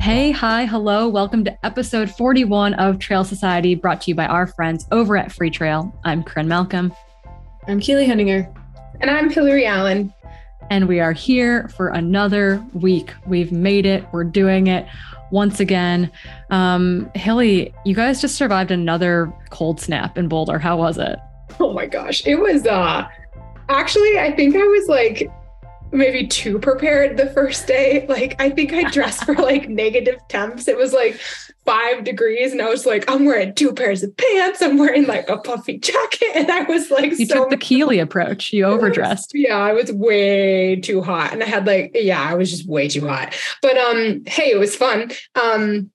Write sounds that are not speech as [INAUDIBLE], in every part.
Hey, hi, hello. Welcome to episode 41 of Trail Society, brought to you by our friends over at Freetrail. I'm Corrine Malcolm. I'm Keely Henninger. And I'm Hillary Allen. And we are here for another week. We've made it. We're doing it once again. Um, Hilly, you guys just survived another cold snap in Boulder. How was it? Oh my gosh. It was uh actually I think I was like maybe too prepared the first day. Like I think I dressed for like [LAUGHS] negative temps. It was like five degrees, and I was like, I'm wearing two pairs of pants. I'm wearing like a puffy jacket, and I was like, you so took the Keely approach. You overdressed. Was, yeah, I was way too hot, and I had like, yeah, I was just way too hot. But um, hey, it was fun. Um,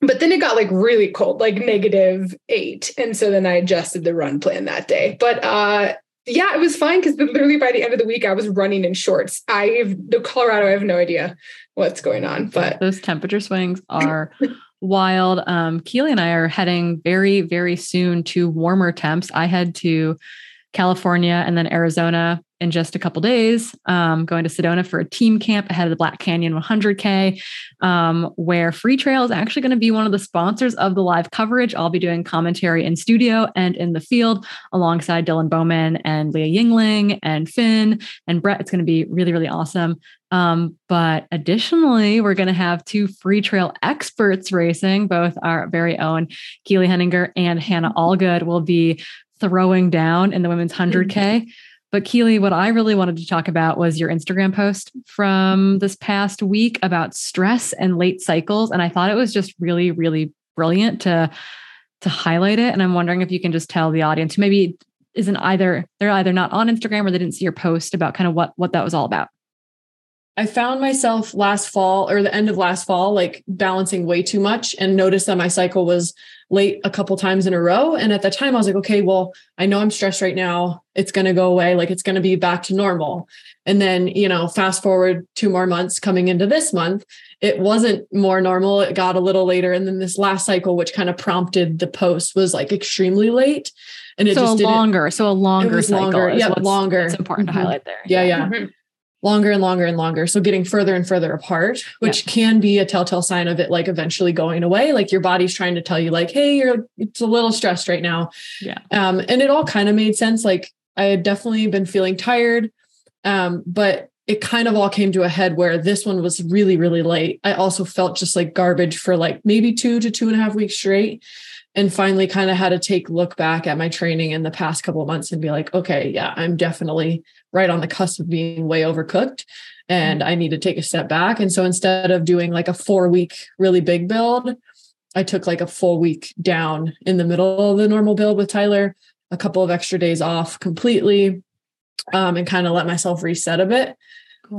but then it got like really cold, like negative eight. And so then I adjusted the run plan that day. But uh yeah, it was fine because literally by the end of the week, I was running in shorts. I the Colorado, I have no idea what's going on, but those temperature swings are wild. Um, Keely and I are heading very, very soon to warmer temps. I head to California and then Arizona in just a couple days, um, going to Sedona for a team camp ahead of the Black Canyon 100K, um, where Freetrail is actually going to be one of the sponsors of the live coverage. I'll be doing commentary in studio and in the field alongside Dylan Bowman and Leah Yingling and Finn and Brett. It's going to be really, really awesome. Um, but additionally, we're going to have two Freetrail experts racing, both our very own Keely Henninger and Hannah Allgood will be throwing down in the women's 100K. But Keely, what I really wanted to talk about was your Instagram post from this past week about stress and late cycles. And I thought it was just really, really brilliant to to highlight it. And I'm wondering if you can just tell the audience who maybe isn't either they're either not on Instagram or they didn't see your post about kind of what what that was all about. I found myself last fall or the end of last fall, like balancing way too much and noticed that my cycle was late a couple times in a row. And at the time, I was like, okay, well, I know I'm stressed right now. It's going to go away. Like it's going to be back to normal. And then, you know, fast forward two more months coming into this month, it wasn't more normal. It got a little later. And then this last cycle, which kind of prompted the post, was like extremely late. And it so just longer, so a longer cycle. Longer, yeah, longer. It's important mm-hmm. to highlight there. Yeah, yeah. yeah. Longer and longer and longer. So getting further and further apart, which yeah. can be a telltale sign of it like eventually going away. Like your body's trying to tell you, like, hey, you're it's a little stressed right now. Yeah. Um, and it all kind of made sense. Like I had definitely been feeling tired. Um, but it kind of all came to a head where this one was really, really late. I also felt just like garbage for like maybe two to two and a half weeks straight. And finally kind of had to take look back at my training in the past couple of months and be like, okay, yeah, I'm definitely right on the cusp of being way overcooked and I need to take a step back. And so instead of doing like a four week really big build, I took like a full week down in the middle of the normal build with Tyler, a couple of extra days off completely, um, and kind of let myself reset a bit,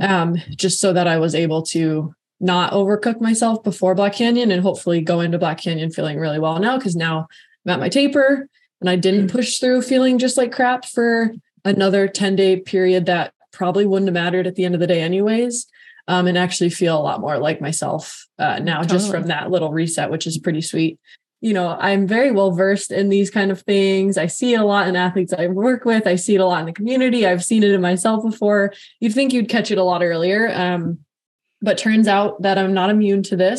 um, just so that I was able to not overcook myself before Black Canyon and hopefully go into Black Canyon feeling really well now because now I'm at my taper and I didn't mm. push through feeling just like crap for another 10 day period that probably wouldn't have mattered at the end of the day anyways um, and actually feel a lot more like myself uh, now totally. just from that little reset which is pretty sweet. You know i'm very well versed in these kind of things. I see it a lot in athletes i work with. I see it a lot in the community. I've seen it in myself before. You'd think you'd catch it a lot earlier um, but turns out that i'm not immune to this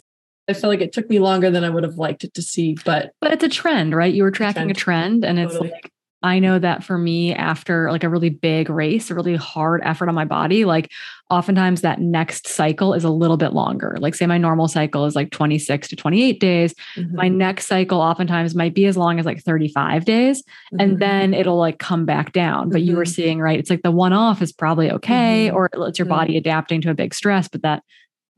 I feel like it took me longer than I would have liked it to see, but but it's a trend, right? You were tracking a trend, a trend and totally. it's like I know that for me, after like a really big race, a really hard effort on my body, like oftentimes that next cycle is a little bit longer. Like, say my normal cycle is like 26 to 28 days. Mm-hmm. My next cycle oftentimes might be as long as like 35 days. Mm-hmm. And then it'll like come back down. But mm-hmm. you were mm-hmm. seeing, right? It's like the one off is probably okay, mm-hmm. or it's your body adapting to a big stress. But that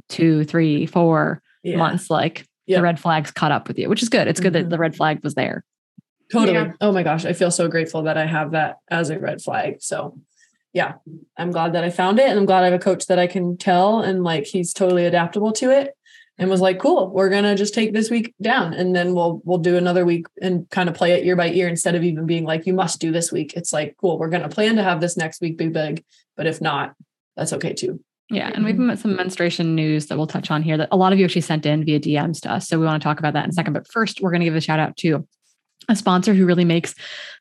two, three, four yeah. months, like yep. the red flags caught up with you, which is good. It's good that mm-hmm. the red flag was there. Totally. Yeah. Oh my gosh. I feel so grateful that I have that as a red flag. So yeah, I'm glad that I found it. And I'm glad I have a coach that I can tell and like he's totally adaptable to it and was like, cool, we're gonna just take this week down and then we'll we'll do another week and kind of play it year by year instead of even being like, you must do this week. It's like, cool, we're gonna plan to have this next week be big, but if not, that's okay too. Yeah, and we've got some menstruation news that we'll touch on here that a lot of you actually sent in via DMs to us. So we want to talk about that in a second. But first, we're going to give a shout out to a sponsor who really makes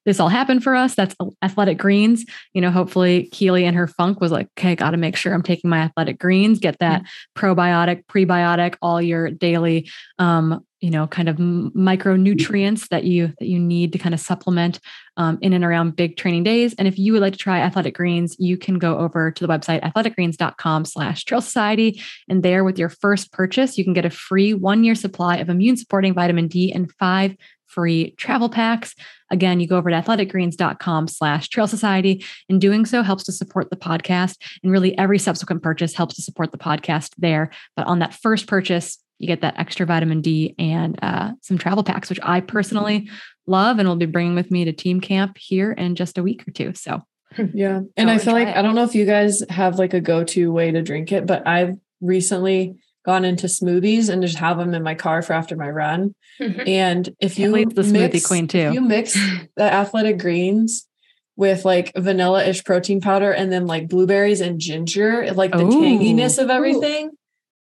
this all happen for us. That's Athletic Greens. You know, hopefully Keely and her funk was like, okay, got to make sure I'm taking my Athletic Greens, get that mm-hmm. probiotic, prebiotic, all your daily, um, you know, kind of micronutrients that you that you need to kind of supplement um, in and around big training days. And if you would like to try Athletic Greens, you can go over to the website athleticgreens.com/slash Trail Society, and there with your first purchase, you can get a free one year supply of immune supporting vitamin D and five free travel packs. Again, you go over to athleticgreens.com slash trail society. And doing so helps to support the podcast. And really every subsequent purchase helps to support the podcast there. But on that first purchase, you get that extra vitamin D and uh, some travel packs, which I personally love and will be bringing with me to team camp here in just a week or two. So [LAUGHS] yeah. And I feel like, it. I don't know if you guys have like a go-to way to drink it, but I've recently gone into smoothies and just have them in my car for after my run. Mm-hmm. And if you the smoothie mix, queen too, you mix [LAUGHS] the athletic greens with like vanilla-ish protein powder and then like blueberries and ginger, like the Ooh. tanginess of everything, Ooh.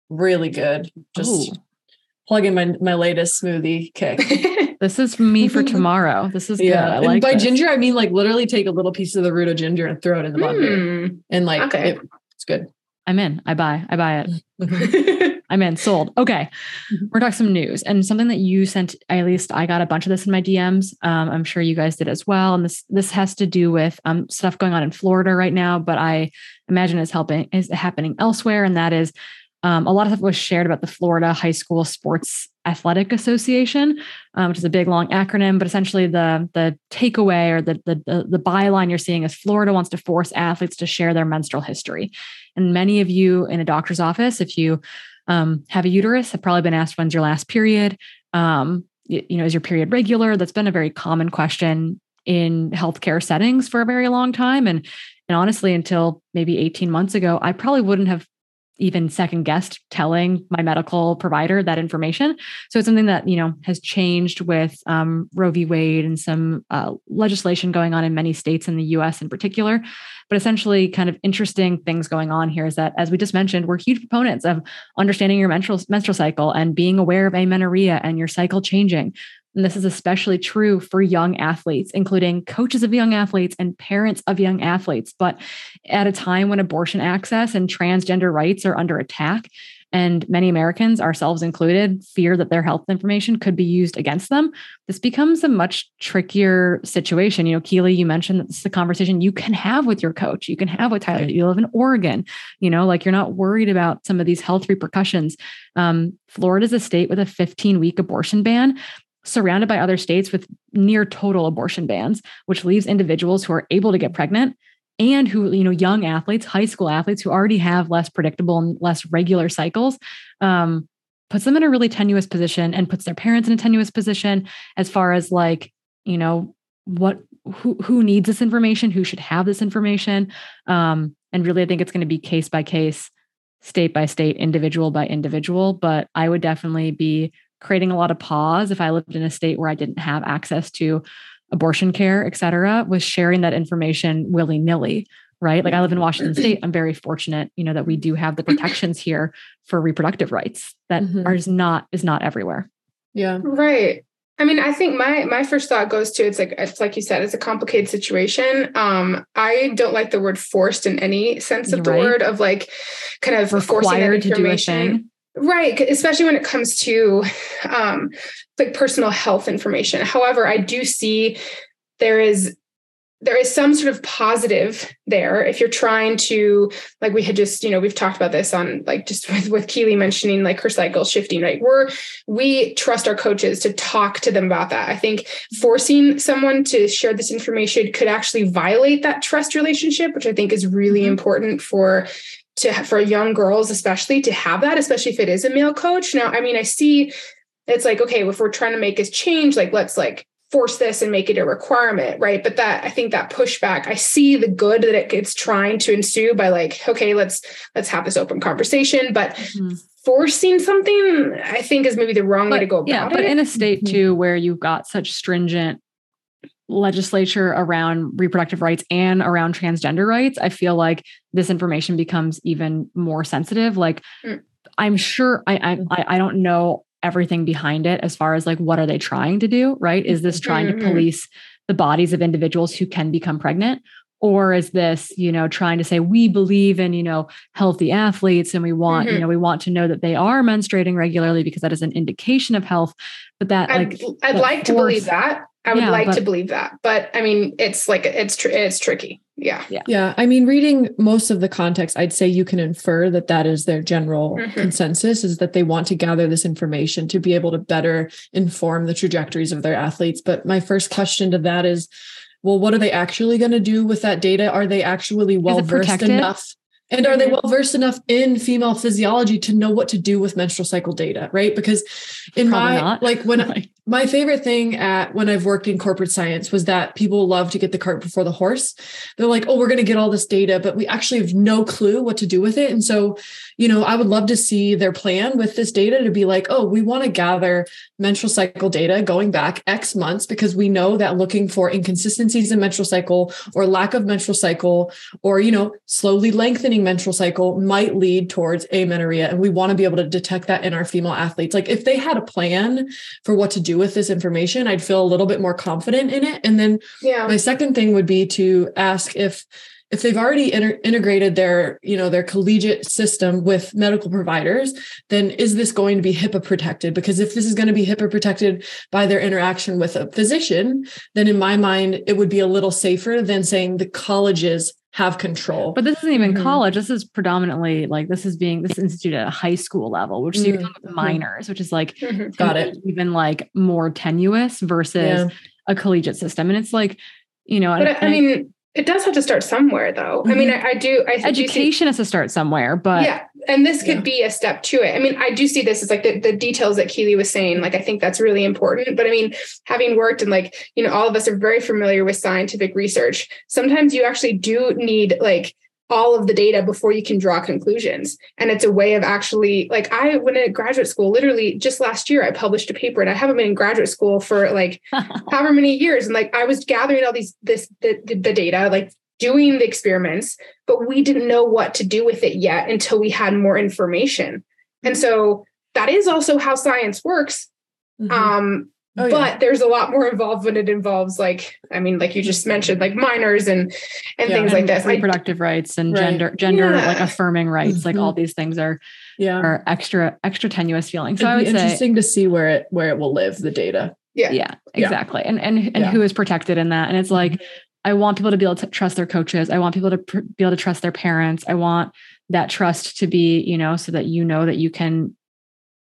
really good. Just Ooh. plug in my my latest smoothie kick. [LAUGHS] this is me for [LAUGHS] tomorrow. This is yeah. Good. I like by this. ginger, I mean like literally take a little piece of the root of ginger and throw it in the blender, mm. and like okay. it, it's good. I'm in. I buy. I buy it. [LAUGHS] I'm in. Sold. Okay. Mm-hmm. We're talking some news and something that you sent. At least I got a bunch of this in my DMs. Um, I'm sure you guys did as well. And this this has to do with um, stuff going on in Florida right now, but I imagine is helping is happening elsewhere. And that is um, a lot of stuff was shared about the Florida High School Sports Athletic Association, um, which is a big long acronym. But essentially, the the takeaway or the, the the byline you're seeing is Florida wants to force athletes to share their menstrual history. And many of you in a doctor's office, if you um, have a uterus, have probably been asked when's your last period. Um, you, you know, is your period regular? That's been a very common question in healthcare settings for a very long time, and and honestly, until maybe 18 months ago, I probably wouldn't have even second guessed telling my medical provider that information. So it's something that you know has changed with um, Roe v. Wade and some uh, legislation going on in many states in the U.S. in particular. But essentially, kind of interesting things going on here is that, as we just mentioned, we're huge proponents of understanding your menstrual menstrual cycle and being aware of amenorrhea and your cycle changing. And this is especially true for young athletes, including coaches of young athletes and parents of young athletes. But at a time when abortion access and transgender rights are under attack, and many Americans, ourselves included, fear that their health information could be used against them, this becomes a much trickier situation. You know, Keely, you mentioned that this is a conversation you can have with your coach. You can have with Tyler. You live in Oregon, you know, like you're not worried about some of these health repercussions. Um, Florida is a state with a 15 week abortion ban surrounded by other states with near total abortion bans, which leaves individuals who are able to get pregnant and who, you know, young athletes, high school athletes who already have less predictable and less regular cycles, um, puts them in a really tenuous position and puts their parents in a tenuous position as far as like, you know, what who who needs this information, who should have this information. Um, and really, I think it's going to be case by case, state by state, individual by individual. But I would definitely be creating a lot of pause if I lived in a state where I didn't have access to abortion care, et cetera, was sharing that information willy nilly. Right. Like I live in Washington state. I'm very fortunate, you know, that we do have the protections here for reproductive rights that mm-hmm. are not is not everywhere. Yeah. Right. I mean, I think my my first thought goes to it's like it's like you said, it's a complicated situation. Um, I don't like the word forced in any sense of the right. word of like kind of required to do a thing. Right, especially when it comes to um, like personal health information. However, I do see there is there is some sort of positive there if you're trying to like we had just you know we've talked about this on like just with, with keely mentioning like her cycle shifting right we're we trust our coaches to talk to them about that i think forcing someone to share this information could actually violate that trust relationship which i think is really mm-hmm. important for to for young girls especially to have that especially if it is a male coach now i mean i see it's like okay if we're trying to make this change like let's like force this and make it a requirement right but that i think that pushback i see the good that it, it's trying to ensue by like okay let's let's have this open conversation but mm-hmm. forcing something i think is maybe the wrong but, way to go about yeah, but it. in a state mm-hmm. too where you've got such stringent legislature around reproductive rights and around transgender rights, I feel like this information becomes even more sensitive. Like, mm. I'm sure I, I I don't know everything behind it as far as like what are they trying to do, right? Is this trying mm-hmm. to police the bodies of individuals who can become pregnant? Or is this, you know, trying to say we believe in, you know, healthy athletes and we want, mm-hmm. you know, we want to know that they are menstruating regularly because that is an indication of health. But that I'd, like I'd like force, to believe that. I would yeah, like but, to believe that, but I mean, it's like it's tr- it's tricky. Yeah, yeah, yeah. I mean, reading most of the context, I'd say you can infer that that is their general mm-hmm. consensus is that they want to gather this information to be able to better inform the trajectories of their athletes. But my first question to that is, well, what are they actually going to do with that data? Are they actually well versed enough? And are they mm-hmm. well versed enough in female physiology to know what to do with menstrual cycle data? Right. Because in Probably my, not. like when, [LAUGHS] my favorite thing at when I've worked in corporate science was that people love to get the cart before the horse. They're like, oh, we're going to get all this data, but we actually have no clue what to do with it. And so, you know, I would love to see their plan with this data to be like, oh, we want to gather menstrual cycle data going back X months because we know that looking for inconsistencies in menstrual cycle or lack of menstrual cycle or, you know, slowly lengthening menstrual cycle might lead towards amenorrhea. And we want to be able to detect that in our female athletes. Like if they had a plan for what to do with this information, I'd feel a little bit more confident in it. And then yeah. my second thing would be to ask if if they've already inter- integrated their you know their collegiate system with medical providers then is this going to be hipaa protected because if this is going to be hipaa protected by their interaction with a physician then in my mind it would be a little safer than saying the colleges have control. But this isn't even mm-hmm. college. This is predominantly like this is being this instituted at a high school level, which mm-hmm. is with minors, which is like mm-hmm. got it even like more tenuous versus yeah. a collegiate system. And it's like, you know, but I, I mean, it does have to start somewhere, though. Mm-hmm. I mean, mm-hmm. I, I do. I education has to start somewhere, but yeah, and this could yeah. be a step to it. I mean, I do see this as like the, the details that Keely was saying. Like, I think that's really important. But I mean, having worked and like you know, all of us are very familiar with scientific research. Sometimes you actually do need like all of the data before you can draw conclusions. And it's a way of actually, like, I went in graduate school, literally just last year, I published a paper and I haven't been in graduate school for like [LAUGHS] however many years. And like, I was gathering all these, this, the, the data, like doing the experiments, but we didn't know what to do with it yet until we had more information. And so that is also how science works. Mm-hmm. Um, Oh, but yeah. there's a lot more involved when it involves like I mean like you just mentioned like minors and and yeah, things and like this reproductive rights and right. gender gender yeah. like affirming rights mm-hmm. like all these things are yeah. are extra extra tenuous feelings. So It'd I would be interesting say, to see where it where it will live the data. Yeah. Yeah exactly. And and and who is protected in that? And it's like mm-hmm. I want people to be able to trust their coaches. I want people to pr- be able to trust their parents. I want that trust to be you know so that you know that you can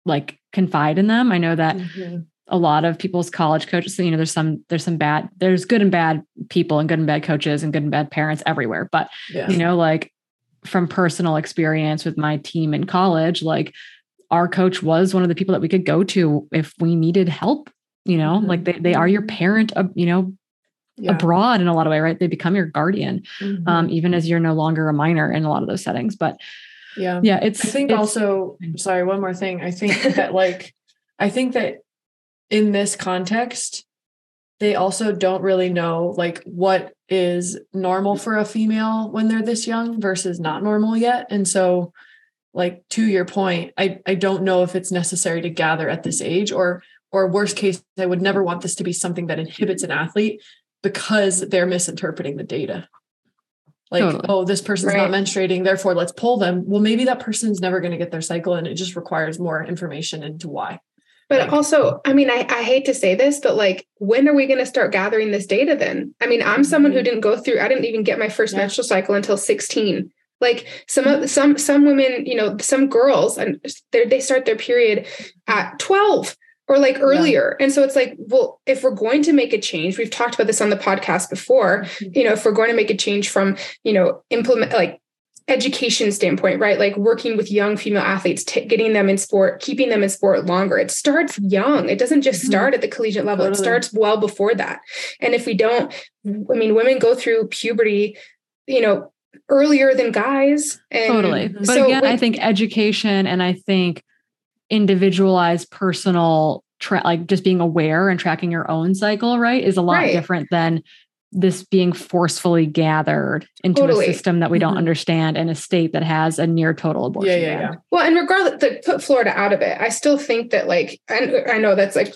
like confide in them. I know that mm-hmm a lot of people's college coaches you know there's some there's some bad there's good and bad people and good and bad coaches and good and bad parents everywhere but yeah. you know like from personal experience with my team in college like our coach was one of the people that we could go to if we needed help you know mm-hmm. like they, they are your parent you know yeah. abroad in a lot of way right they become your guardian mm-hmm. um, even as you're no longer a minor in a lot of those settings but yeah yeah it's i think it's, also sorry one more thing i think that [LAUGHS] like i think that in this context, they also don't really know like what is normal for a female when they're this young versus not normal yet. And so like to your point, I I don't know if it's necessary to gather at this age or or worst case I would never want this to be something that inhibits an athlete because they're misinterpreting the data. Like, totally. oh, this person's right. not menstruating, therefore let's pull them. Well, maybe that person's never going to get their cycle and it just requires more information into why. But also, I mean, I, I hate to say this, but like, when are we going to start gathering this data then? I mean, I'm someone who mm-hmm. didn't go through, I didn't even get my first yeah. menstrual cycle until 16. Like some of some some women, you know, some girls and they start their period at 12 or like earlier. Yeah. And so it's like, well, if we're going to make a change, we've talked about this on the podcast before, mm-hmm. you know, if we're going to make a change from, you know, implement like education standpoint, right? Like working with young female athletes, t- getting them in sport, keeping them in sport longer. It starts young. It doesn't just mm-hmm. start at the collegiate level. Totally. It starts well before that. And if we don't, I mean, women go through puberty, you know, earlier than guys. And totally. But so, again, like, I think education and I think individualized personal tra- like just being aware and tracking your own cycle, right, is a lot right. different than this being forcefully gathered into Totally. a system that we don't Mhm. understand in a state that has a near total abortion Yeah, yeah, ban. yeah. Well, and regardless, to put Florida out of it, I still think that like, and I know that's like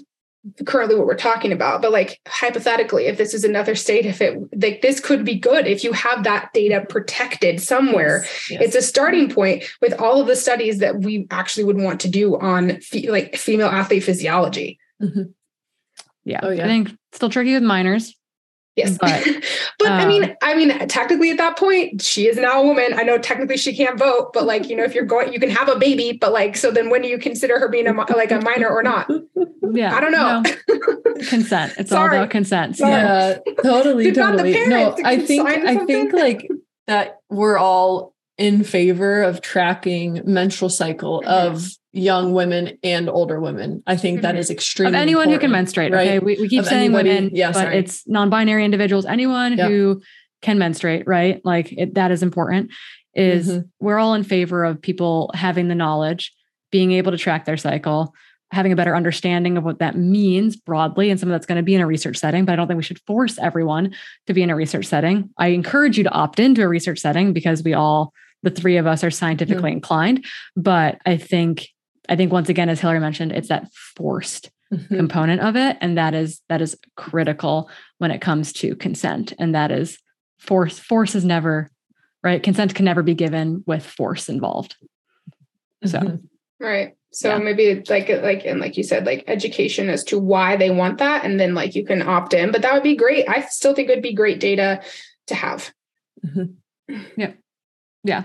currently what we're talking about, but like hypothetically, if this is another state, if it like this could be good if you have that data protected somewhere. Yes. It's a starting point with all of the studies that we actually would want to do on fe- like female athlete physiology. Mhm. Yeah. Oh, yeah. I think still tricky with minors. Yes. But, [LAUGHS] But, I um, mean, I mean, technically at that point, she is now a woman. I know technically she can't vote, but like, you know, if you're going, you can have a baby, but like, so then when do you consider her being a, like a minor or not? Yeah. I don't know. no. [LAUGHS] consent. It's all about consent. Sorry. yeah totally You've the totally no i think i think like that we're all in favor of tracking menstrual cycle Mhm. of young women and older women i think that Mhm. is of anyone who can menstruate. right? Okay. We, we keep Of saying anybody- women, yeah, but sorry. it's non-binary individuals, anyone Yep. who can menstruate, right? Like it, that is important. Is Mhm. we're all in favor of people having the knowledge, being able to track their cycle, having a better understanding of what that means broadly, and some of that's going to be in a research setting. But I don't think we should force everyone to be in a research setting. I encourage you to opt into a research setting because we all, the three of us, are scientifically inclined. But I think, I think once again, as Hillary mentioned, it's that forced Mhm. component of it and that is that is critical when it comes to consent and that is force force is never right consent can never be given with force involved so Mhm. Right. So Yeah. maybe like like and like you said, like education as to why they want that, and then like you can opt in. But that would be great. I still think it would be great data to have. yeah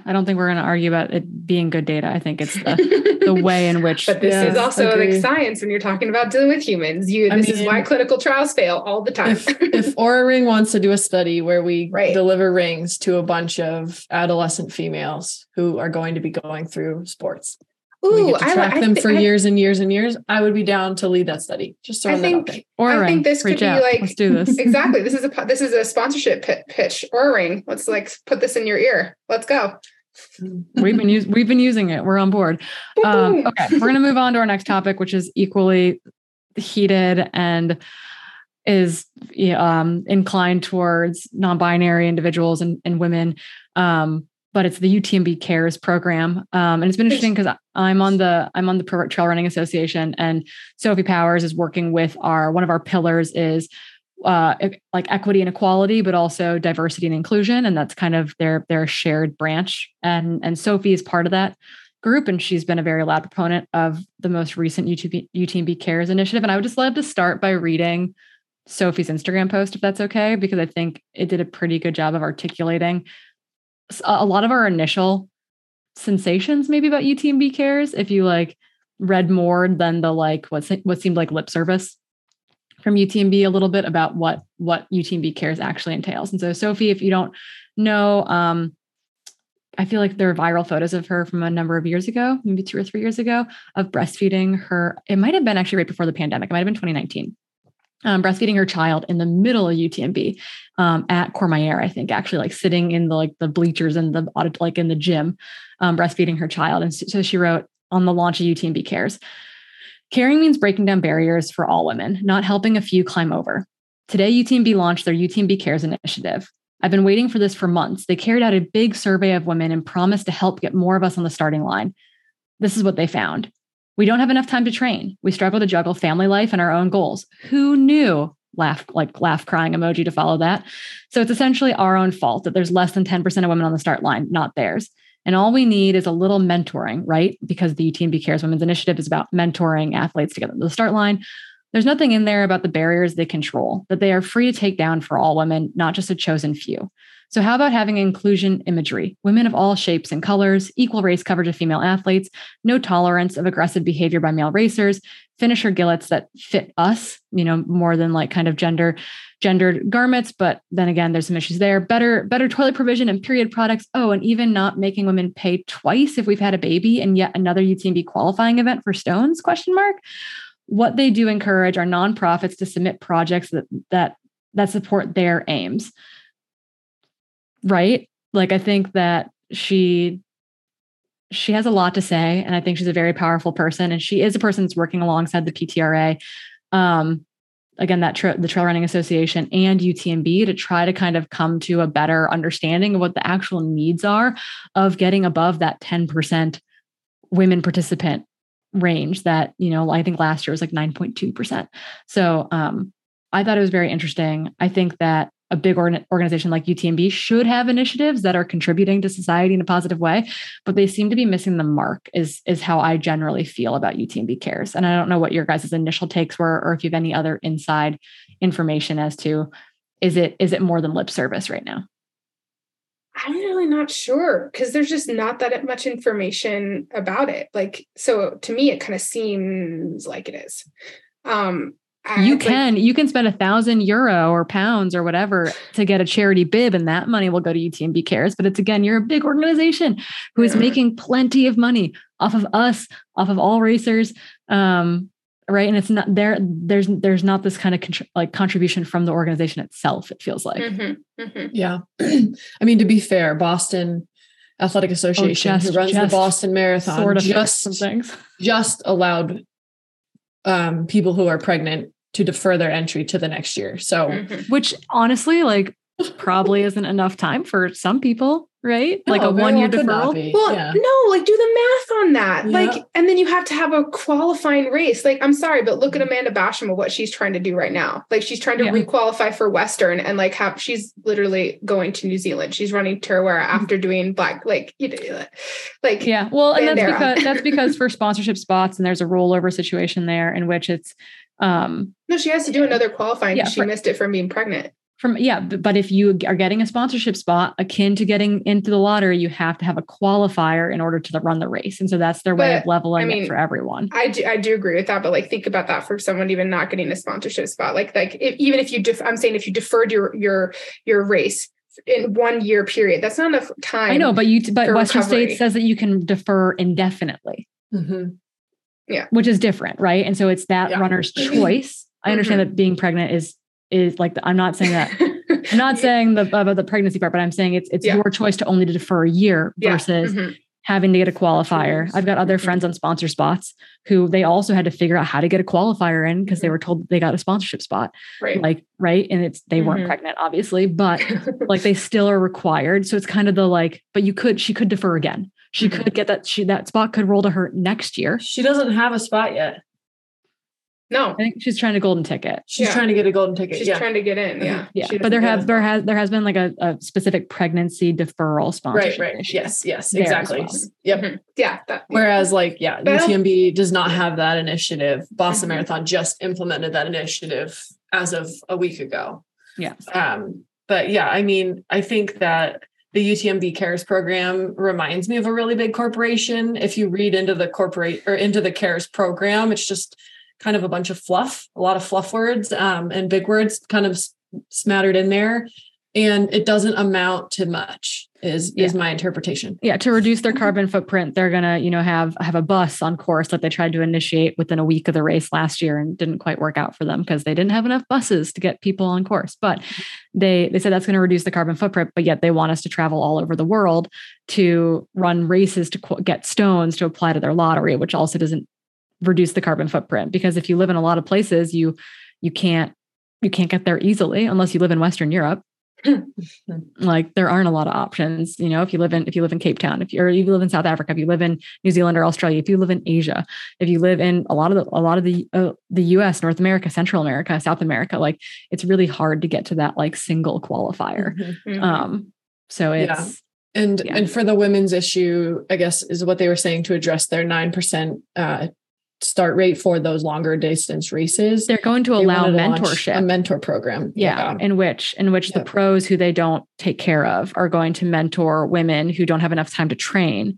i don't think we're going to argue about it being good data i think it's the, the [LAUGHS] way in which But this Yeah, is also agree. like science when you're talking about dealing with humans. You I this is why clinical trials fail all the time. if if [LAUGHS] Oura Ring wants to do a study where we Right. deliver rings to a bunch of adolescent females who are going to be going through sports, we Ooh, get to I, track I, them thi- for I- years and years and years. I would be down to lead that study. Just I that out think there. or I ring, think this could reach be out. like- let's do this [LAUGHS] exactly. This is a this is a sponsorship pi- pitch Oura ring. Let's like put this in your ear. Let's go. [LAUGHS] we've been using we've been using it we're on board um, okay we're going to move on to our next topic which is equally heated and is um, inclined towards non-binary individuals and, and women um, but it's the UTMB cares program um, and it's been interesting because i'm on the i'm on the Pro trail running association and sophie powers is working with our one of our pillars is uh, like equity and equality, but also diversity and inclusion, and that's kind of their their shared branch. And and Sophie is part of that group, and she's been a very loud proponent of the most recent UTB, UTMB Cares initiative. And I would just love to start by reading Sophie's Instagram post, if that's okay, because I think it did a pretty good job of articulating a lot of our initial sensations, maybe about UTMB Cares. If you like read more than the like what what seemed like lip service from UTMB a little bit about what what UTMB cares actually entails. And so Sophie, if you don't know, um, I feel like there are viral photos of her from a number of years ago, maybe two or three years ago, of breastfeeding her. It might have been actually right before the pandemic. It might have been 2019. Um, breastfeeding her child in the middle of UTMB um, at Courmayeur, I think, actually like sitting in the like the bleachers in the audit, like in the gym, um, breastfeeding her child. And so she wrote on the launch of UTMB Cares. Caring means breaking down barriers for all women, not helping a few climb over. Today, UTMB launched their UTMB Cares initiative. I've been waiting for this for months. They carried out a big survey of women and promised to help get more of us on the starting line. This is what they found. We don't have enough time to train. We struggle to juggle family life and our own goals. Who knew? Laugh, like laugh crying emoji to follow that. So it's essentially our own fault that there's less than 10% of women on the start line, not theirs. And all we need is a little mentoring, right? Because the UTMB Cares Women's Initiative is about mentoring athletes to get them to the start line. There's nothing in there about the barriers they control, that they are free to take down for all women, not just a chosen few. So, how about having inclusion imagery? Women of all shapes and colors, equal race coverage of female athletes, no tolerance of aggressive behavior by male racers, finisher gilets that fit us, you know, more than like kind of gender gendered garments, but then again, there's some issues there. Better, better toilet provision and period products. Oh, and even not making women pay twice if we've had a baby and yet another UTMB qualifying event for stones? Question mark. What they do encourage are nonprofits to submit projects that that that support their aims. Right? Like I think that she she has a lot to say and I think she's a very powerful person and she is a person that's working alongside the PTRA. Um, again that tra- the trail running association and utmb to try to kind of come to a better understanding of what the actual needs are of getting above that 10% women participant range that you know i think last year was like 9.2% so um, i thought it was very interesting i think that a big organization like UTMB should have initiatives that are contributing to society in a positive way, but they seem to be missing the mark. Is is how I generally feel about UTMB Cares, and I don't know what your guys' initial takes were, or if you have any other inside information as to is it is it more than lip service right now? I'm really not sure because there's just not that much information about it. Like, so to me, it kind of seems like it is. Um, you can like, you can spend a thousand euro or pounds or whatever to get a charity bib and that money will go to utmb cares. But it's again you're a big organization who is making plenty of money off of us off of all racers um, right? And it's not there there's there's not this kind of contr- like contribution from the organization itself it feels like. Mm-hmm, mm-hmm. yeah. [CLEARS THROAT] I mean to be fair boston athletic oh, association oh, just, who runs the boston marathon sort of just just allowed um, people who are pregnant to defer their entry to the next year. So, mm-hmm. which honestly, like, probably isn't enough time for some people, right? No, like a one year deferral. Well, yeah. no, like do the math on that. Yeah. Like, and then you have to have a qualifying race. Like, I'm sorry, but look at mm-hmm. Amanda Basham, of what she's trying to do right now. Like, she's trying to yeah. requalify for Western and like have, she's literally going to New Zealand. She's running Tarawera mm-hmm. after doing black, like, you know, like, yeah. Well, and that's because, that's [LAUGHS] because for sponsorship spots and there's a rollover situation there in which it's, um, no, she has to do another qualifying. Yeah, she for, missed it from being pregnant. From yeah, but if you are getting a sponsorship spot akin to getting into the lottery, you have to have a qualifier in order to run the race, and so that's their way of leveling I mean, it for everyone. I do, I do agree with that, but like think about that for someone even not getting a sponsorship spot. Like like if, even if you, def- I'm saying if you deferred your your your race in one year period, that's not enough time. I know, but you but Western recovery. State says that you can defer indefinitely. Mm-hmm. Yeah. Which is different, right? And so it's that yeah. runner's [LAUGHS] choice. I understand mm-hmm. that being pregnant is is like the, I'm not saying that I'm not [LAUGHS] saying the about the pregnancy part, but I'm saying it's it's yeah. your choice to only to defer a year versus yeah. mm-hmm. having to get a qualifier. I've got other mm-hmm. friends on sponsor spots who they also had to figure out how to get a qualifier in because they mm-hmm. were told they got a sponsorship spot. Right. Like, right. And it's they weren't mm-hmm. pregnant, obviously, but [LAUGHS] like they still are required. So it's kind of the like, but you could, she could defer again. She mm-hmm. could get that she that spot could roll to her next year. She doesn't have a spot yet. No, I think she's trying to golden ticket. She's yeah. trying to get a golden ticket. She's yeah. trying to get in. Yeah, yeah. But there has there has there has been like a, a specific pregnancy deferral sponsorship. Right, right. Yes, yes, exactly. Well. Yep. Mm-hmm. Yeah. That, Whereas, like, yeah, UTMB does not have that initiative. Boston mm-hmm. Marathon just implemented that initiative as of a week ago. Yeah. Um. But yeah, I mean, I think that the UTMB Cares program reminds me of a really big corporation. If you read into the corporate or into the Cares program, it's just kind of a bunch of fluff, a lot of fluff words um, and big words kind of smattered in there and it doesn't amount to much is yeah. is my interpretation. Yeah to reduce their carbon footprint they're gonna you know have have a bus on course that they tried to initiate within a week of the race last year and didn't quite work out for them because they didn't have enough buses to get people on course. But they they said that's going to reduce the carbon footprint but yet they want us to travel all over the world to run races to get stones to apply to their lottery which also doesn't reduce the carbon footprint. Because if you live in a lot of places you you can't you can't get there easily unless you live in western europe [CLEARS THROAT] like there aren't a lot of options you know if you live in if you live in cape town if you're you live in south africa if you live in new zealand or australia if you live in asia if you live in a lot of the a lot of the uh, the us north america central america south america like it's really hard to get to that like single qualifier mm-hmm. mm-hmm. um so it's yeah. and yeah. and for the women's issue i guess is what they were saying to address their 9% uh start rate for those longer distance races. They're going to allow mentorship, a mentor program. Yeah, yeah, in which in which the pros who they don't take care of are going to mentor women who don't have enough time to train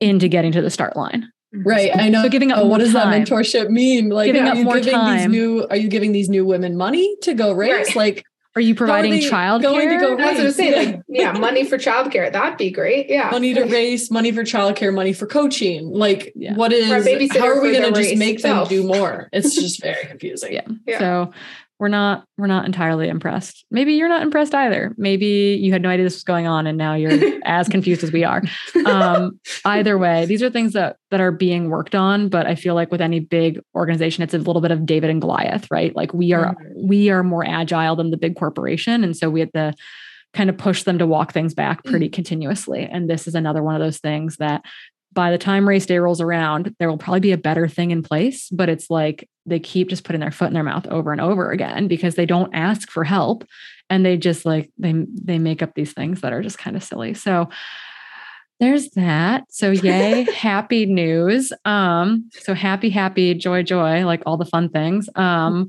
into getting to the start line. Mm-hmm. Right. I know. So giving up oh, what does time. that mentorship mean? Like giving up more time. These new are you giving these new women money to go race? Right. Like are you providing child going to go That's what I'm saying. Like, [LAUGHS] yeah, money for childcare. That'd be great. Yeah. Money to [LAUGHS] race, money for childcare, money for coaching. Like yeah. what is how are we gonna just make itself. them do more? It's [LAUGHS] just very confusing. Yeah. yeah. So we're not we're not entirely impressed. Maybe you're not impressed either. Maybe you had no idea this was going on and now you're [LAUGHS] as confused as we are. Um, either way, these are things that that are being worked on, but I feel like with any big organization it's a little bit of David and Goliath, right? Like we are mm-hmm. we are more agile than the big corporation and so we had to kind of push them to walk things back pretty mm-hmm. continuously. And this is another one of those things that by the time race day rolls around, there will probably be a better thing in place. But it's like they keep just putting their foot in their mouth over and over again because they don't ask for help and they just like they they make up these things that are just kind of silly. So there's that. So yay, [LAUGHS] happy news. Um, so happy, happy, joy, joy, like all the fun things. Um,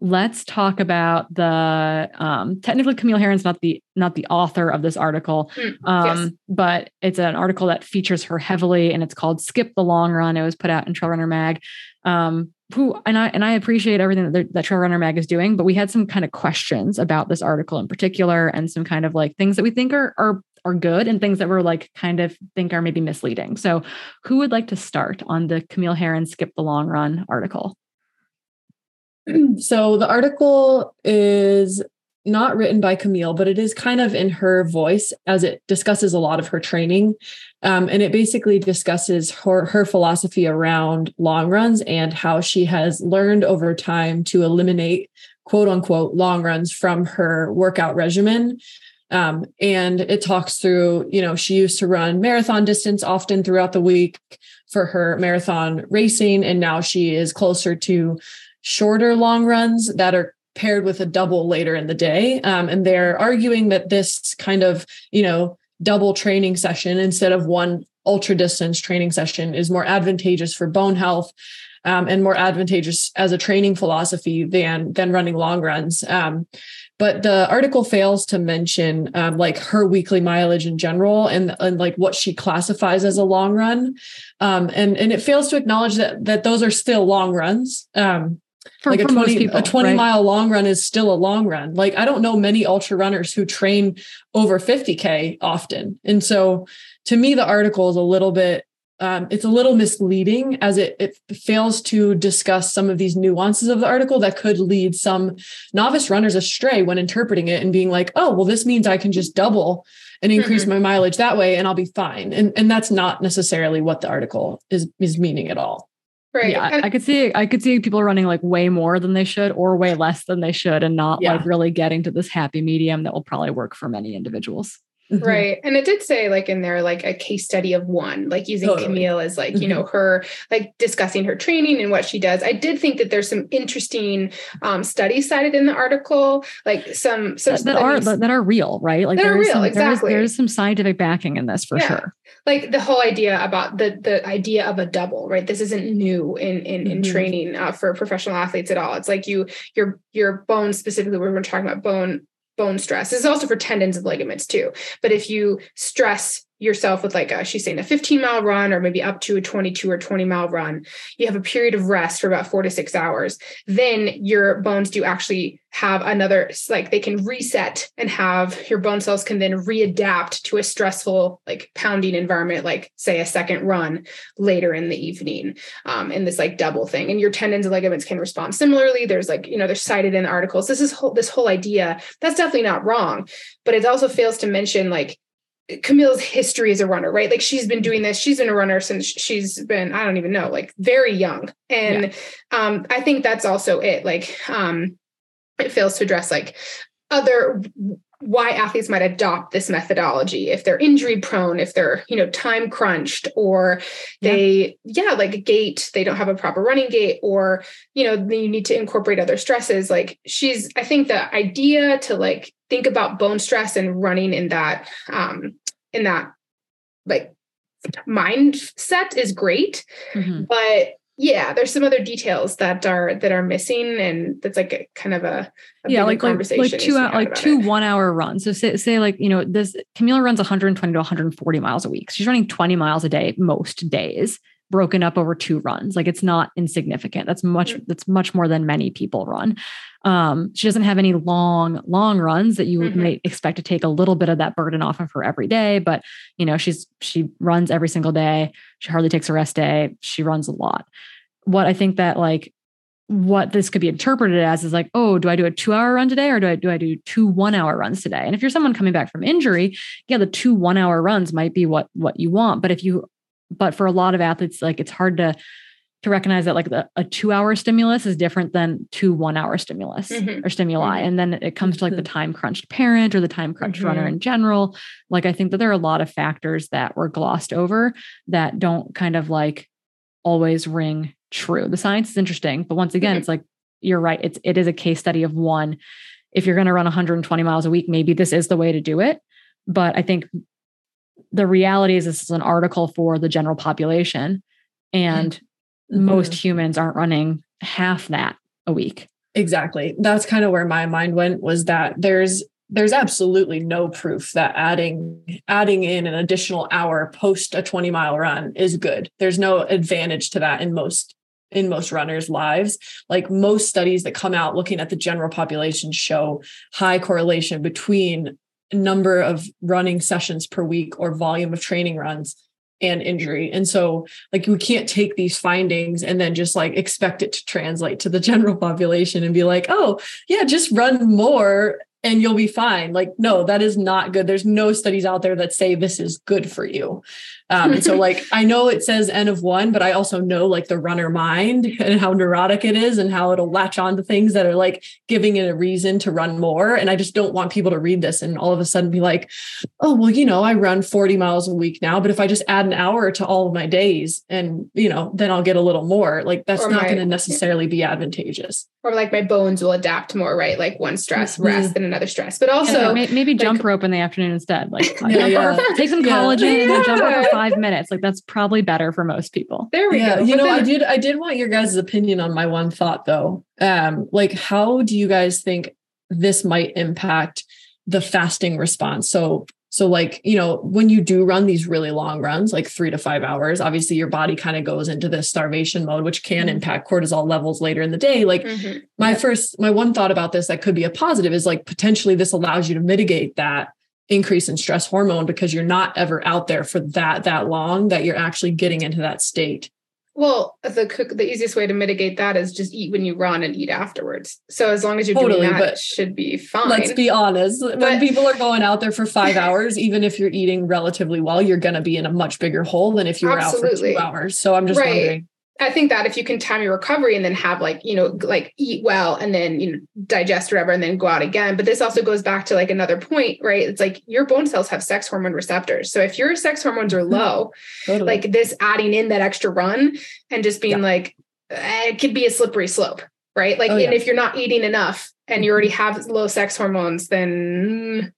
let's talk about the um, technically camille herron's not the not the author of this article mm, um, yes. but it's an article that features her heavily and it's called skip the long run. It was put out in trail runner mag um, who and i and i appreciate everything that, that trail runner mag is doing but we had some kind of questions about this article in particular and some kind of like things that we think are are are good and things that we're like kind of think are maybe misleading. So who would like to start on the camille herron skip the long run article [CLEARS THROAT] so the article is not written by Camille, but it is kind of in her voice as it discusses a lot of her training. Um, and it basically discusses her, her philosophy around long runs and how she has learned over time to eliminate quote unquote long runs from her workout regimen. Um, and it talks through, you know, she used to run marathon distance often throughout the week for her marathon racing. And now she is closer to shorter long runs that are paired with a double later in the day. Um, and they're arguing that this kind of, you know, double training session instead of one ultra distance training session is more advantageous for bone health um, and more advantageous as a training philosophy than than running long runs. Um, but the article fails to mention um, like her weekly mileage in general and, and like what she classifies as a long run um, and and it fails to acknowledge that that those are still long runs um, for, like a 20 people, a 20 right? mile long run is still a long run like i don't know many ultra runners who train over 50k often and so to me the article is a little bit um, it's a little misleading as it, it fails to discuss some of these nuances of the article that could lead some novice runners astray when interpreting it and being like oh well this means i can just double and increase mm-hmm. my mileage that way and i'll be fine and, and that's not necessarily what the article is is meaning at all Right. Yeah, I, I could see I could see people running like way more than they should or way less than they should and not yeah. like really getting to this happy medium that will probably work for many individuals. Mm-hmm. Right. And it did say like in there, like a case study of one, like using totally. Camille as like, you know, mm-hmm. her like discussing her training and what she does. I did think that there's some interesting um, studies cited in the article, like some, some that, that are that are real, right? Like that are real, some, exactly. There's, there's some scientific backing in this for yeah. sure. Like the whole idea about the the idea of a double, right? This isn't new in in, mm-hmm. in training uh, for professional athletes at all. It's like you your your bones specifically. We're talking about bone bone stress. This is also for tendons and ligaments too. But if you stress yourself with like a, she's saying a 15 mile run or maybe up to a 22 or 20 mile run. You have a period of rest for about four to six hours. Then your bones do actually have another like they can reset and have your bone cells can then readapt to a stressful like pounding environment like say a second run later in the evening um, in this like double thing. And your tendons and ligaments can respond similarly. There's like you know they're cited in articles. This is whole this whole idea that's definitely not wrong but it also fails to mention like Camille's history as a runner, right? Like she's been doing this. She's been a runner since she's been, I don't even know, like very young. And yeah. um, I think that's also it. Like um, it fails to address like other why athletes might adopt this methodology if they're injury prone if they're you know time crunched or they yeah. yeah like a gait they don't have a proper running gait or you know you need to incorporate other stresses like she's i think the idea to like think about bone stress and running in that um in that like mindset is great mm-hmm. but yeah there's some other details that are that are missing and that's like a, kind of a, a yeah like like, like two like two it. one hour runs. So say, say like you know this camille runs 120 to 140 miles a week. She's running 20 miles a day most days broken up over two runs like it's not insignificant that's much mm-hmm. that's much more than many people run um, she doesn't have any long long runs that you mm-hmm. may expect to take a little bit of that burden off of her every day but you know she's she runs every single day she hardly takes a rest day she runs a lot what i think that like what this could be interpreted as is like, oh, do I do a two hour run today or do I do I do two one hour runs today? And if you're someone coming back from injury, yeah, the two one hour runs might be what what you want. But if you but for a lot of athletes, like it's hard to to recognize that like the, a two hour stimulus is different than two one hour stimulus mm-hmm. or stimuli. Mm-hmm. And then it comes to like the mm-hmm. time crunched parent or the time crunched mm-hmm. runner in general. Like I think that there are a lot of factors that were glossed over that don't kind of like always ring true. The science is interesting, but once again, mm-hmm. it's like you're right. It's it is a case study of one. If you're going to run 120 miles a week, maybe this is the way to do it. But I think the reality is this is an article for the general population, and mm-hmm. most humans aren't running half that a week. Exactly. That's kind of where my mind went was that there's there's absolutely no proof that adding adding in an additional hour post a 20 mile run is good there's no advantage to that in most in most runners lives like most studies that come out looking at the general population show high correlation between number of running sessions per week or volume of training runs and injury. And so like we can't take these findings and then just like expect it to translate to the [LAUGHS] general population and be like, "Oh, yeah, just run more and you'll be fine. Like, no, that is not good. There's no studies out there that say this is good for you. Um, so, [LAUGHS] like, I know it says N of one, but I also know like the runner mind [LAUGHS] and how neurotic it is and how it'll latch on to things that are like giving it a reason to run more. And I just don't want people to read this and all of a sudden be like, oh, well, you know, I run 40 miles a week now, but if I just add an hour to all of my days and, you know, then I'll get a little more. Like, that's or not going to necessarily be advantageous. Or like my bones will adapt more, right? Like one stress, mm-hmm. rest, and another stress. But also, maybe like, jump rope in the afternoon instead. Like, [LAUGHS] yeah, yeah. take some collagen yeah. and then jump rope five minutes. Like that's probably better for most people. There we yeah, go. You know, I did I did want your guys' opinion on my one thought though. Um, like how do you guys think this might impact the fasting response? So so like, you know, when you do run these really long runs, like 3 to 5 hours, obviously your body kind of goes into this starvation mode which can mm-hmm. impact cortisol levels later in the day. Like mm-hmm. my first my one thought about this that could be a positive is like potentially this allows you to mitigate that increase in stress hormone because you're not ever out there for that that long that you're actually getting into that state. Well the cook the easiest way to mitigate that is just eat when you run and eat afterwards. So as long as you're totally, doing that it should be fine. let's be honest but, when people are going out there for five [LAUGHS] hours even if you're eating relatively well you're going to be in a much bigger hole than if you were absolutely. out for two hours. So i'm just right. wondering I think that if you can time your recovery and then have like, you know, like eat well and then, you know, digest whatever and then go out again. But this also goes back to like another point, right? It's like your bone cells have sex hormone receptors. So if your sex hormones are mm-hmm. low, totally. like this adding in that extra run and just being yeah. like, eh, it could be a slippery slope, right? Like, oh, yeah. and if you're not eating enough and you already mm-hmm. have low sex hormones, then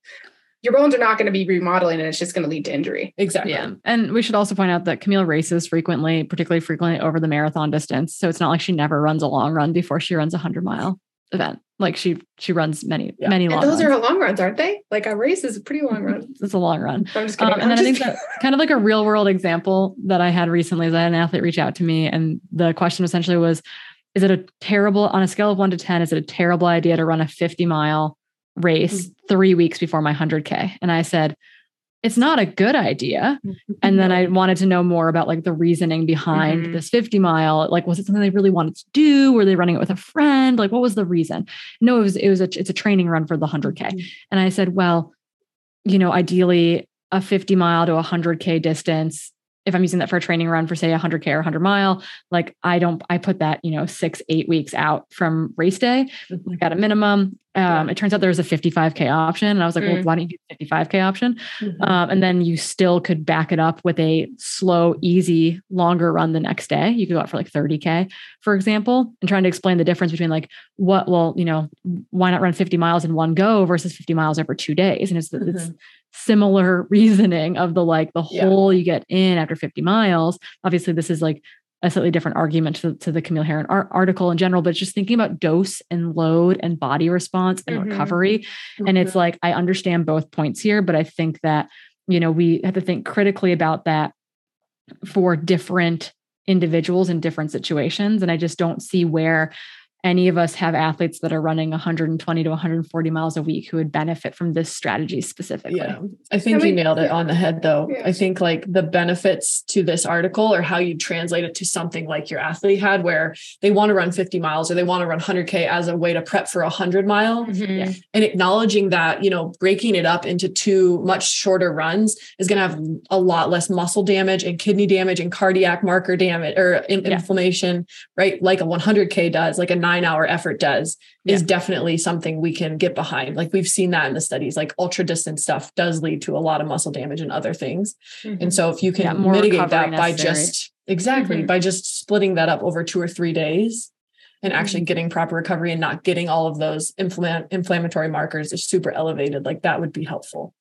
your bones are not going to be remodeling and it's just going to lead to injury. Exactly. Yeah. And we should also point out that Camille races frequently, particularly frequently over the marathon distance. So it's not like she never runs a long run before she runs a hundred mile event. Like she she runs many yeah. many long. And those runs. are long runs, aren't they? Like a race is a pretty long run. [LAUGHS] it's a long run. I'm just kidding. Um, and then I think that kind of like a real world example that I had recently is I had an athlete reach out to me, and the question essentially was, "Is it a terrible on a scale of one to ten? Is it a terrible idea to run a 50 mile race mm-hmm. three weeks before my 100K. And I said, it's not a good idea. And then I wanted to know more about like the reasoning behind mm-hmm. this 50 mile. Like, was it something they really wanted to do? Were they running it with a friend? Like, what was the reason? No, it was, it was a, it's a training run for the 100K. Mm-hmm. And I said, well, you know, ideally a 50 mile to a 100K distance if I'm using that for a training run for say 100k or 100 mile, like I don't, I put that you know six eight weeks out from race day, mm-hmm. like at a minimum. Um, it turns out there was a 55k option, and I was like, mm. well, why don't you do 55k option? Mm-hmm. Um, and then you still could back it up with a slow, easy, longer run the next day. You could go out for like 30k, for example, and trying to explain the difference between like what, well, you know, why not run 50 miles in one go versus 50 miles over two days? And it's, mm-hmm. it's similar [LAUGHS] reasoning of the like the hole you get in after 50 miles. Obviously, this is like a slightly different argument to, to the Camille Herron article in general, but just thinking about dose and load and body response and mm-hmm. recovery. Mm-hmm. And it's mm-hmm. like, I understand both points here, but I think that, you know, we have to think critically about that for different individuals in different situations. And I just don't see where any of us have athletes that are running 120 to 140 miles a week who would benefit from this strategy specifically. Yeah. I think I mean, you nailed it yeah. on the head though. Yeah. I think like the benefits to this article or how you translate it to something like your athlete had where they want to run 50 miles or they want to run 100k as a way to prep for a 100 mile mm-hmm. and acknowledging that, you know, breaking it up into two much shorter runs is going to have a lot less muscle damage and kidney damage and cardiac marker damage or in- yeah. inflammation, right? Like a 100k does, like a nine hour effort does yeah. is definitely something we can get behind. Like we've seen that in the studies, like ultra distance stuff does lead to a lot of muscle damage and other things. Mm-hmm. And so if you can yeah, mitigate that by just exactly mm-hmm. by just splitting that up over two or three days and actually mm-hmm. getting proper recovery and not getting all of those inflamm- inflammatory markers is super elevated, like that would be helpful.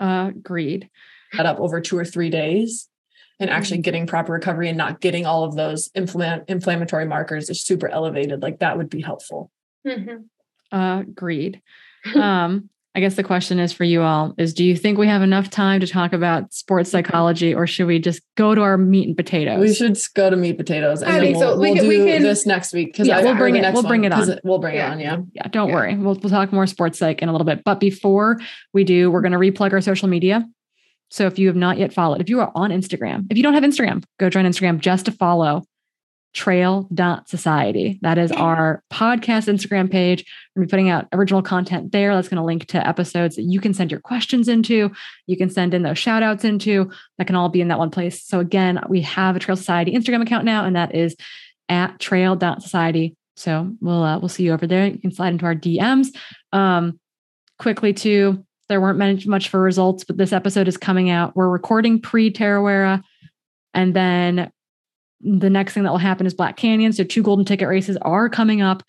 Uh, agreed. That up over two or three days and actually mm-hmm. getting proper recovery and not getting all of those infl- inflammatory markers is super elevated like that would be helpful mm-hmm. uh, agreed [LAUGHS] um, i guess the question is for you all is do you think we have enough time to talk about sports mm-hmm. psychology or should we just go to our meat and potatoes we should go to meat potatoes and I then we'll, so. we, we'll do we can, this next week because yeah, we'll bring it we'll bring it on we'll bring yeah. it on yeah yeah don't yeah. worry we'll, we'll talk more sports psych in a little bit but before we do we're going to replug our social media so if you have not yet followed, if you are on Instagram, if you don't have Instagram, go join Instagram just to follow trail.society. That is our podcast Instagram page. We're to be putting out original content there. That's going to link to episodes that you can send your questions into. You can send in those shout outs into. That can all be in that one place. So again, we have a Trail Society Instagram account now, and that is at trail.society. So we'll uh, we'll see you over there. You can slide into our DMs. Um, quickly too, there weren't much for results, but this episode is coming out. We're recording pre Tarawera. And then the next thing that will happen is Black Canyon. So two golden ticket races are coming up.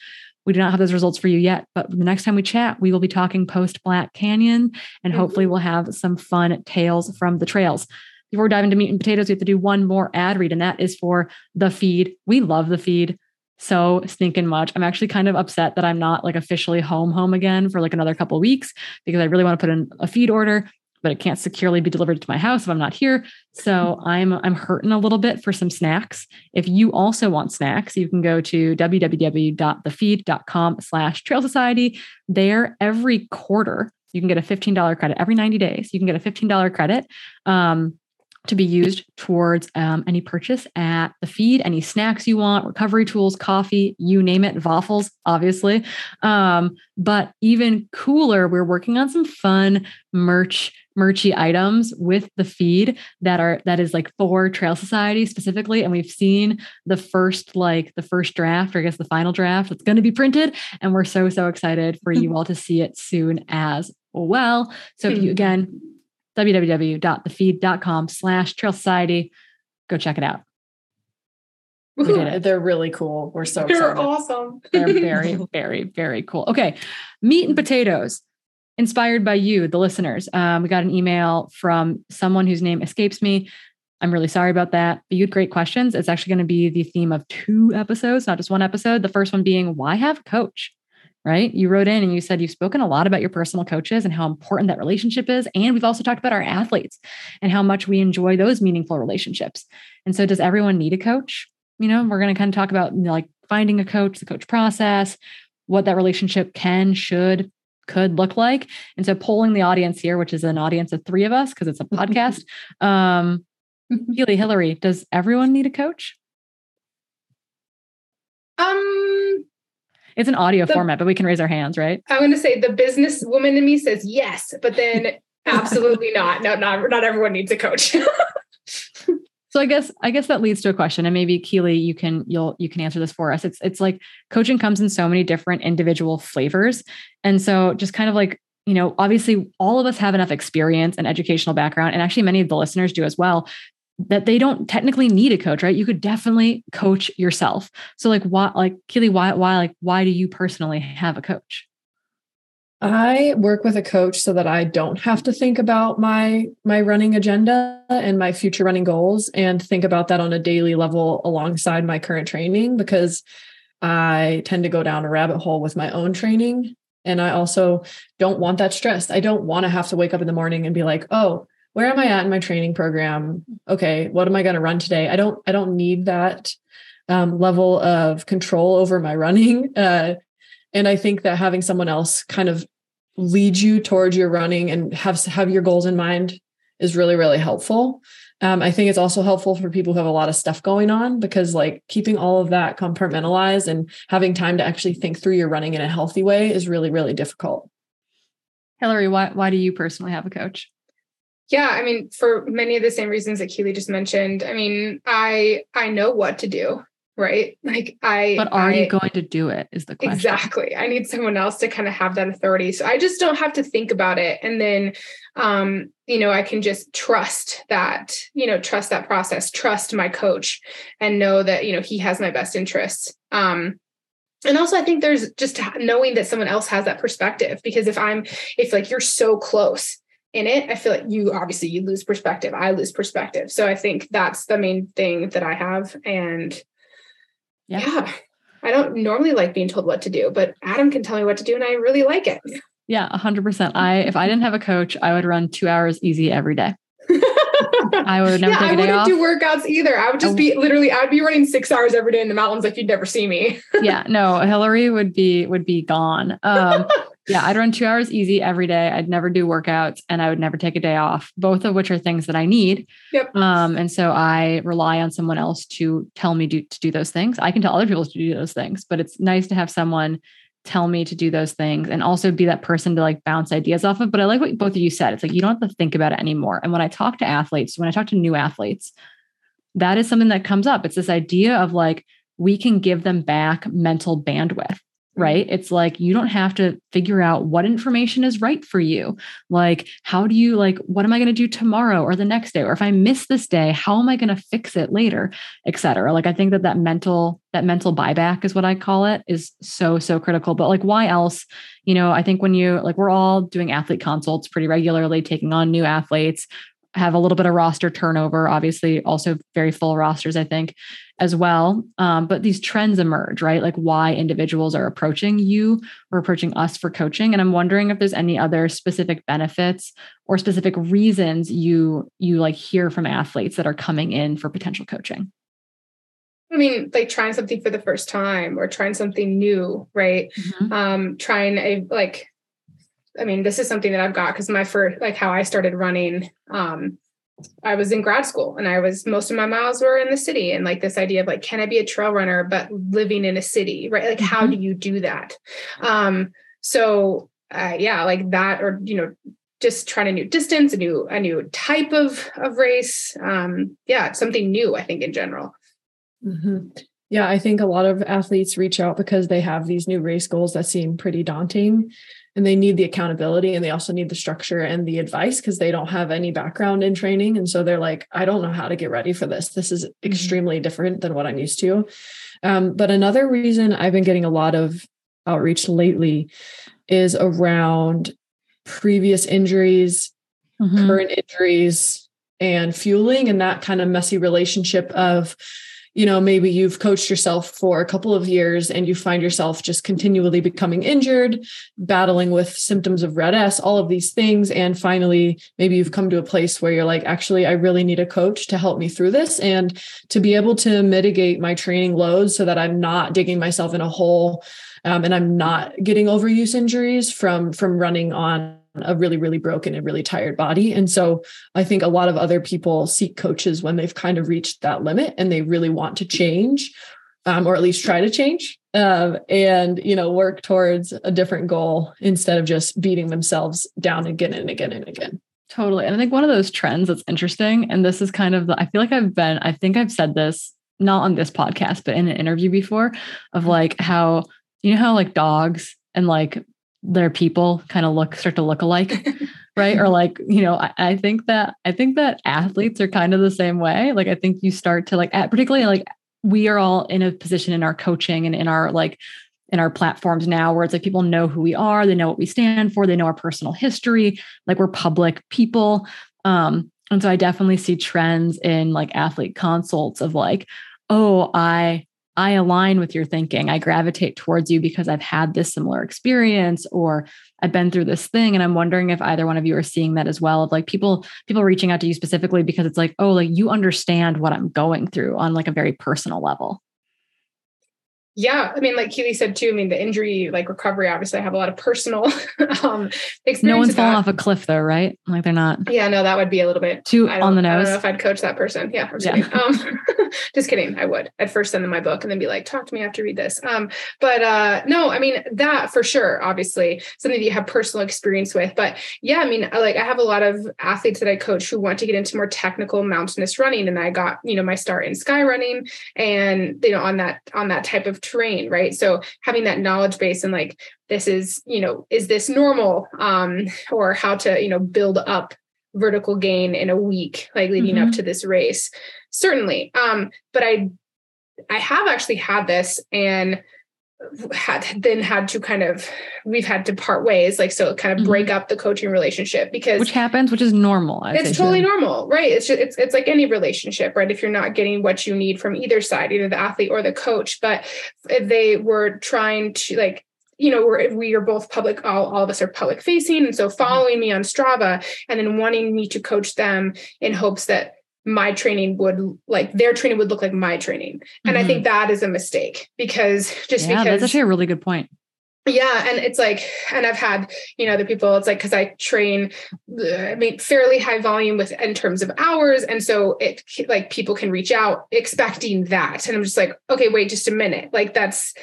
We do not have those results for you yet, but the next time we chat, we will be talking post Black Canyon and mm-hmm. hopefully we'll have some fun tales from the trails. Before we dive into meat and potatoes, we have to do one more ad read, and that is for the feed. We love the feed so stinking much. I'm actually kind of upset that I'm not like officially home home again for like another couple weeks because I really want to put in a feed order, but it can't securely be delivered to my house if I'm not here. So I'm I'm hurting a little bit for some snacks. If you also want snacks, you can go to www.thefeed.com slash trail society. There every quarter you can get a $15 credit every 90 days. You can get a $15 credit. Um, to be used towards um, any purchase at the feed, any snacks you want, recovery tools, coffee, you name it, waffles, obviously. Um, but even cooler, we're working on some fun merch, merchy items with the feed that are that is like for Trail Society specifically. And we've seen the first, like the first draft, or I guess the final draft that's going to be printed. And we're so, so excited for [LAUGHS] you all to see it soon as well. So if you again www.thefeed.com slash trail society. Go check it out. We did it. They're really cool. We're so They're excited. awesome. [LAUGHS] They're very, [LAUGHS] very, very cool. Okay. Meat and potatoes inspired by you, the listeners. Um, we got an email from someone whose name escapes me. I'm really sorry about that. But you had great questions. It's actually going to be the theme of two episodes, not just one episode. The first one being why have a coach? Right? You wrote in and you said you've spoken a lot about your personal coaches and how important that relationship is. And we've also talked about our athletes and how much we enjoy those meaningful relationships. And so, does everyone need a coach? You know, we're going to kind of talk about you know, like finding a coach, the coach process, what that relationship can, should, could look like. And so, polling the audience here, which is an audience of three of us because it's a [LAUGHS] podcast. um, [LAUGHS] Keely, Hillary, does everyone need a coach? Um, it's an audio the, format, but we can raise our hands, right? I'm going to say the business woman in me says yes, but then [LAUGHS] absolutely not. No, not not everyone needs a coach. [LAUGHS] so I guess I guess that leads to a question, and maybe Keely, you can you'll you can answer this for us. It's it's like coaching comes in so many different individual flavors, and so just kind of like you know, obviously all of us have enough experience and educational background, and actually many of the listeners do as well, that they don't technically need a coach, right? You could definitely coach yourself. So like why like Keely, why why like why do you personally have a coach? I work with a coach so that I don't have to think about my my running agenda and my future running goals and think about that on a daily level alongside my current training because I tend to go down a rabbit hole with my own training and I also don't want that stress. I don't want to have to wake up in the morning and be like, "Oh, where am I at in my training program? Okay, what am I going to run today? I don't I don't need that um, level of control over my [LAUGHS] running. Uh, and I think that having someone else kind of lead you towards your running and have have your goals in mind is really really helpful. Um, I think it's also helpful for people who have a lot of stuff going on because like keeping all of that compartmentalized and having time to actually think through your running in a healthy way is really really difficult. Hillary, why why do you personally have a coach? Yeah, I mean, for many of the same reasons that Keely just mentioned. I mean, I I know what to do right? [LAUGHS] Like I But are I, you going to do it is the question. Exactly. I need someone else to kind of have that authority. So I just don't have to think about it. And then um, you know, I can just trust that, you know, trust that process, trust my coach and know that, you know, he has my best interests. Um, and also i think there's just knowing that someone else has that perspective because if i'm if like you're so close in it i feel like you obviously you lose perspective i lose perspective so i think that's the main thing that i have and yeah. yeah. I don't normally like being told what to do, but Adam can tell me what to do and I really like it. Yeah, 100%. I if I didn't have a coach, I would run 2 hours easy every day. [LAUGHS] I would never yeah, take a day I wouldn't off. do workouts either. I would just be literally I'd be running 6 hours every day in the mountains like you'd never see me. yeah, no, Hillary would be would be gone. Um [LAUGHS] yeah, I'd run two hours easy every day. I'd never do workouts and I would never take a day off, both of which are things that I need. Yep. Um, and so I rely on someone else to tell me do, to do those things. I can tell other people to do those things, but it's nice to have someone tell me to do those things and also be that person to like bounce ideas off of. But I like what both of you said. It's like you don't have to think about it anymore. And when I talk to athletes, when I talk to new athletes, that is something that comes up. It's this idea of like, we can give them back mental bandwidth right? Mm-hmm. It's like you don't have to figure out what information is right for you. Like, how do you, like, what am I going to do tomorrow or the next day? Or if I miss this day, how am I going to fix it later, et cetera? Like, I think that that mental, that mental buyback is what I call it is so, so critical. But like, why else? You know, I think when you, like, we're all doing athlete consults pretty regularly, taking on new athletes, have a little bit of roster turnover, obviously, also very full rosters, I think, as well. Um, but these trends emerge, right? Like why individuals are approaching you or approaching us for coaching. And I'm wondering if there's any other specific benefits or specific reasons you you like hear from athletes that are coming in for potential coaching. I mean, like trying something for the first time or trying something new, right? Mm-hmm. Um, trying a like I mean, this is something that I've got because my first, like how I started running, um, I was in grad school and I was, most of my miles were in the city. And like this idea of like, can I be a trail runner, but living in a city, right? Like, mm-hmm. how do you do that? Um, so, uh, yeah, like that, or, you know, just trying a new distance, a new, a new type of, of race. Um, yeah, something new, I think in general. Mm-hmm. Yeah, I think a lot of athletes reach out because they have these new race goals that seem pretty daunting and they need the accountability and they also need the structure and the advice because they don't have any background in training and so they're like i don't know how to get ready for this this is mm-hmm. extremely different than what i'm used to um, but another reason i've been getting a lot of outreach lately is around previous injuries mm-hmm. current injuries and fueling and that kind of messy relationship of you know, maybe you've coached yourself for a couple of years and you find yourself just continually becoming injured, battling with symptoms of RED-S, all of these things. And finally, maybe you've come to a place where you're like, actually, I really need a coach to help me through this and to be able to mitigate my training loads so that I'm not digging myself in a hole um, and I'm not getting overuse injuries from from running on a really really broken and really tired body. And so i think a lot of other people seek coaches when they've kind of reached that limit and they really want to change um, or at least try to change um, and you know work towards a different goal instead of just beating themselves down again and again and again. Totally. And i think one of those trends that's interesting and this is kind of the i feel like i've been i think i've said this not on this podcast but in an interview before of mm-hmm. like how you know how like dogs and like their people kind of look start to look alike [LAUGHS] right? Or like you know I, I, think that i think that athletes are kind of the same way. Like i think you start to like at, particularly like we are all in a position in our coaching and in our like in our platforms now where it's like people know who we are they know what we stand for they know our personal history like we're public people. Um and so i definitely see trends in like athlete consults of like oh i I align with your thinking. I gravitate towards you because I've had this similar experience or I've been through this thing. And I'm wondering if either one of you are seeing that as well of like people, people reaching out to you specifically because it's like, oh, like you understand what I'm going through on like a very personal level. Yeah, I mean, like Keely said too. I mean, the injury, like recovery, obviously, I have a lot of personal [LAUGHS] um, experience. No one's falling off a cliff, though, right? Like they're not. Yeah, no, that would be a little bit too on the nose. I don't know if I'd coach that person. Yeah, I'm just yeah. kidding. Um, [LAUGHS] just kidding. I would. I'd first send them my book and then be like, "Talk to me after read this." Um, but uh, no, I mean that for sure. Obviously, something that you have personal experience with. But yeah, I mean, like I have a lot of athletes that I coach who want to get into more technical mountainous running, and I got you know my start in sky running, and you know on that on that type of terrain, right? So having that knowledge base and like this is you know is this normal um or how to you know build up vertical gain in a week like leading mm-hmm. up to this race certainly um but i i have actually had this and had then had to kind of we've had to part ways like so kind of mm-hmm. break up the coaching relationship because which happens which is normal I'd it's totally so. normal right it's just, it's it's like any relationship right if you're not getting what you need from either side either the athlete or the coach but they were trying to like you know, we're, we are both public, all, all of us are public facing. And so mm-hmm. following me on Strava and then wanting me to coach them in hopes that my training would like their training would look like my training. And mm-hmm. I think that is a mistake because just yeah, because that's actually a really good point. Yeah. And it's like, and I've had, you know, other people, it's like, cause I train, I mean, fairly high volume with in terms of hours. And so it like people can reach out expecting that. And I'm just like, okay, wait just a minute. Like that's,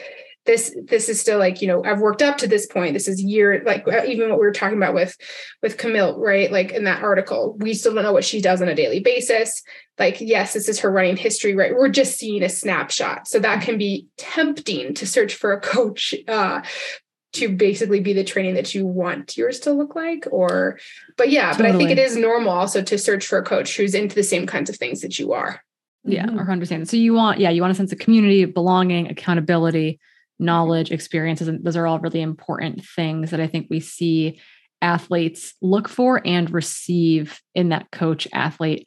this this is still like you know i've worked up to this point. This is year like uh, even what we were talking about with with camille right? Like in that article we still don't know what she does on a daily basis. Like yes this is her running history right? We're just seeing a snapshot. So that can be tempting to search for a coach uh to basically be the training that you want yours to look like or but yeah totally. but i think it is normal also to search for a coach who's into the same kinds of things that you are. Yeah mm-hmm. or understand so you want yeah you want a sense of community belonging accountability knowledge, experiences. And those are all really important things that I think we see athletes look for and receive in that coach athlete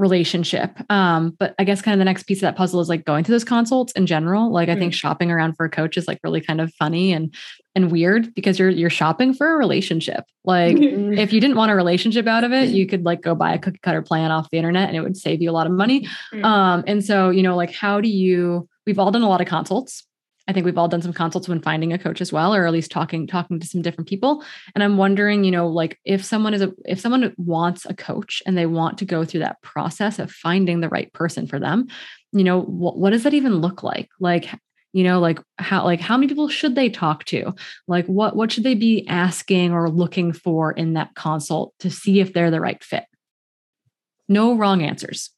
relationship. Um, but I guess kind of the next piece of that puzzle is like going to those consults in general. Like I think shopping around for a coach is like really kind of funny and and weird because you're you're shopping for a relationship. Like if you didn't want a relationship out of it, you could like go buy a cookie cutter plan off the internet and it would save you a lot of money. Um, and so, you know, like how do you we've all done a lot of consults I think we've all done some consults when finding a coach as well, or at least talking talking to some different people. And I'm wondering, you know, like if someone is a if someone wants a coach and they want to go through that process of finding the right person for them, you know, what, what does that even look like? Like, you know, like how like how many people should they talk to? Like what what should they be asking or looking for in that consult to see if they're the right fit? No wrong answers.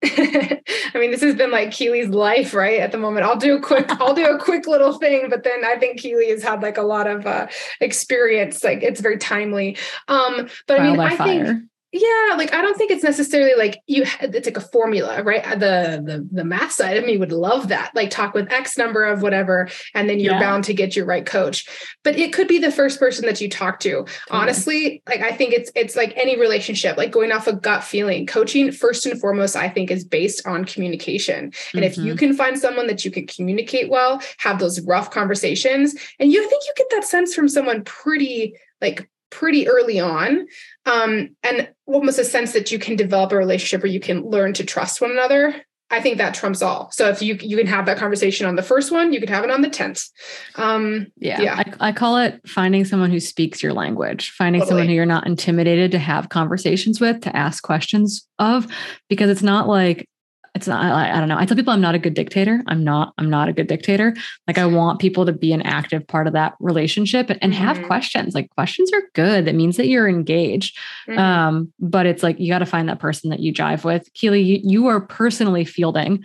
[LAUGHS] I mean, this has been like Keely's life, right? At the moment, I'll do a quick, I'll do a quick little thing, but then I think Keely has had like a lot of uh, experience. Like it's very timely. Um, but I mean, I fire. think yeah like i don't think it's necessarily like you it's like a formula right uh, the the the math side of me would love that like talk with x number of whatever and then you're yeah. bound to get your right coach but it could be the first person that you talk to totally. honestly like i think it's it's like any relationship like going off a gut feeling coaching first and foremost i think is based on communication and mm-hmm. if you mm-hmm. can find someone that you can communicate well have those rough conversations and you I think you get that sense from someone pretty like pretty early on um, and almost a sense that you can develop a relationship where you can learn to trust one another i think that trumps all so if you you can have that conversation on the first one you can have it on the 10th um, yeah, yeah. I, I, call it finding someone who speaks your language finding totally. someone who you're not intimidated to have conversations with to ask questions of because it's not like it's not I, I, don't know. I tell people i'm not a good dictator. I'm not i'm not a good dictator. Like i want people to be an active part of that relationship and, and mm-hmm. have questions. Like questions are good. That means that you're engaged. Mm-hmm. um but it's like you got to find that person that you jive with. Keely you, you are personally fielding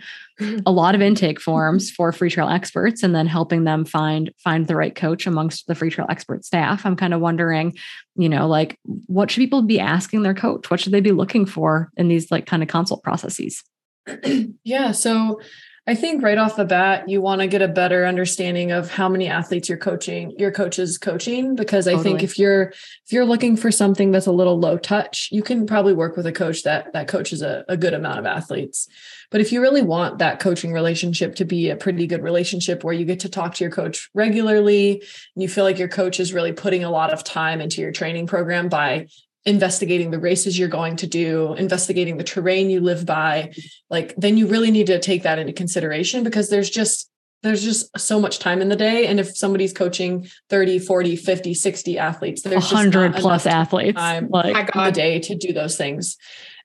a lot of intake forms for Freetrail experts and then helping them find find the right coach amongst the Freetrail expert staff. I'm kind of wondering you know like what should people be asking their coach? What should they be looking for in these like kind of consult processes [CLEARS THROAT] yeah. So I think right off the bat, you want to get a better understanding of how many athletes you're coaching, your coach is coaching. Because I think if you're if you're looking for something that's a little low touch, you can probably work with a coach that that coaches a, a good amount of athletes. But if you really want that coaching relationship to be a pretty good relationship where you get to talk to your coach regularly, and you feel like your coach is really putting a lot of time into your training program by investigating the races you're going to do, investigating the terrain you live by, like then you really need to take that into consideration because there's just there's just so much time in the day. And if somebody's coaching 30 40 50 60 athletes there's 100 plus athletes time like in the day to do those things.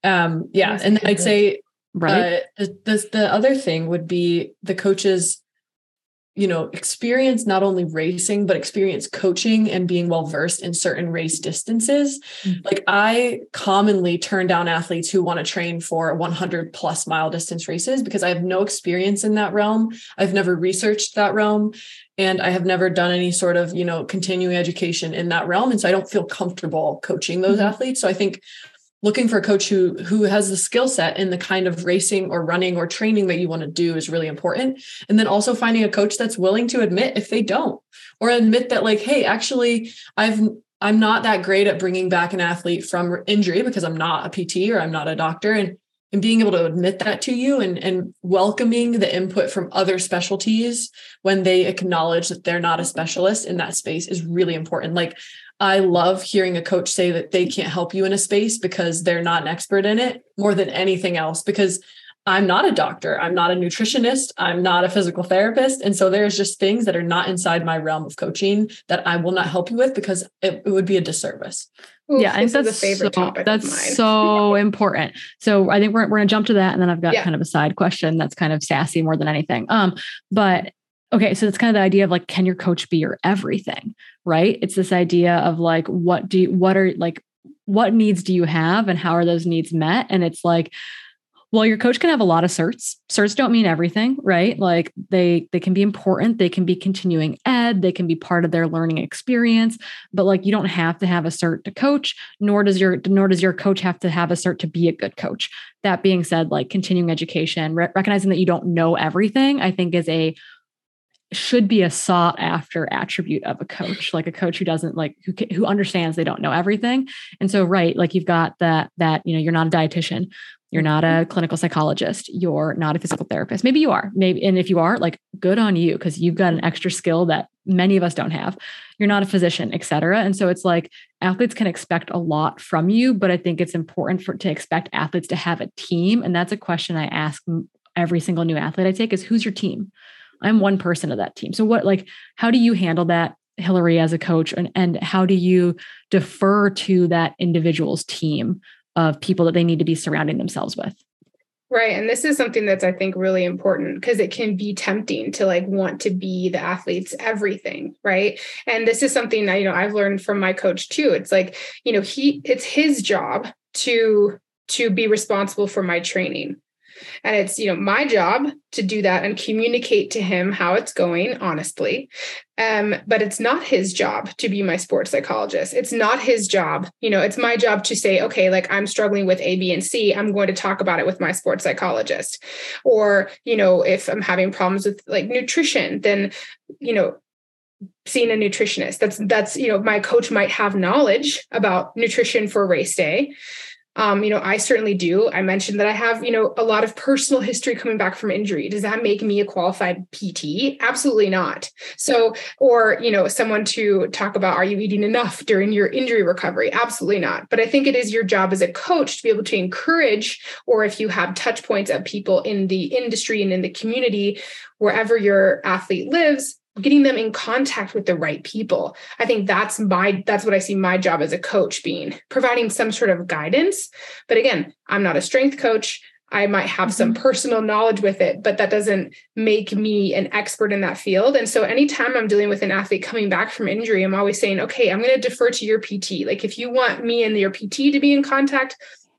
Um yeah and i'd say right. uh, the, the, the other thing would be the coaches you know experience not only racing but experience coaching and being well versed in certain race distances mm-hmm. like i commonly turn down athletes who want to train for 100 plus mile distance races because i have no experience in that realm i've never researched that realm and i have never done any sort of you know continuing education in that realm and so i don't feel comfortable coaching those mm-hmm. athletes so i think looking for a coach who who has the skill set in the kind of racing or running or training that you want to do is really important and then also finding a coach that's willing to admit if they don't or admit that like hey actually i've i'm not that great at bringing back an athlete from injury because i'm not a pt or i'm not a doctor and and being able to admit that to you and, and welcoming the input from other specialties when they acknowledge that they're not a specialist in that space is really important. Like I love hearing a coach say that they can't help you in a space because they're not an expert in it more than anything else. Because I'm not a doctor, I'm not a nutritionist, I'm not a physical therapist. And so there's just things that are not inside my realm of coaching that I will not help you with because it, it would be a disservice. Oof, yeah, and that's a favorite so, topic. That's so [LAUGHS] important. So I think we're, we're gonna jump to that, and then I've got yeah. kind of a side question that's kind of sassy more than anything. Um, but okay, so it's kind of the idea of like, can your coach be your everything? Right? It's this idea of like, what do you, what are like, what needs do you have, and how are those needs met? And it's like, well your coach can have a lot of certs certs don't mean everything right like they they can be important they can be continuing ed they can be part of their learning experience but like you don't have to have a cert to coach nor does your nor does your coach have to have a cert to be a good coach that being said like continuing education re- recognizing that you don't know everything i think is a should be a sought after attribute of a coach like a coach who doesn't like who who understands they don't know everything and so right like you've got that that you know you're not a dietitian you're not a mm-hmm. clinical psychologist. You're not a physical therapist. Maybe you are. Maybe, and if you are, like, good on you because you've got an extra skill that many of us don't have. You're not a physician, et cetera. And so it's like athletes can expect a lot from you, but I think it's important for to expect athletes to have a team. And that's a question I ask every single new athlete I take: is who's your team? I'm one person of that team. So what, like, how do you handle that? Hillary as a coach and, and how do you defer to that individual's team of people that they need to be surrounding themselves with. Right. And this is something that's, I think, really important because it can be tempting to like want to be the athlete's everything. Right. And this is something that, you know, I've learned from my coach too. It's like, you know, he, it's his job to, to be responsible for my training. And it's, you know, my job to do that and communicate to him how it's going honestly. Um, but it's not his job to be my sports psychologist. It's not his job. You know, it's my job to say, okay, like I'm struggling with A, B, and C. I'm going to talk about it with my sports psychologist. Or, you know, if I'm having problems with like nutrition, then, you know, seeing a nutritionist that's that's you know my coach might have knowledge about nutrition for race day um, you know, I certainly do. I mentioned that I have, you know, a lot of personal history coming back from injury. Does that make me a qualified PT? Absolutely not. So, or, you know, someone to talk about are you eating enough during your injury recovery? Absolutely not. But I think it is your job as a coach to be able to encourage, or if you have touch points of people in the industry and in the community, wherever your athlete lives, getting them in contact with the right people. I think that's my that's what i see my job as a coach being providing some sort of guidance. But again i'm not a strength coach. I might have some mm-hmm. personal knowledge with it but that doesn't make me an expert in that field. And so anytime i'm dealing with an athlete coming back from injury i'm always saying okay i'm going to defer to your pt like if you want me and your pt to be in contact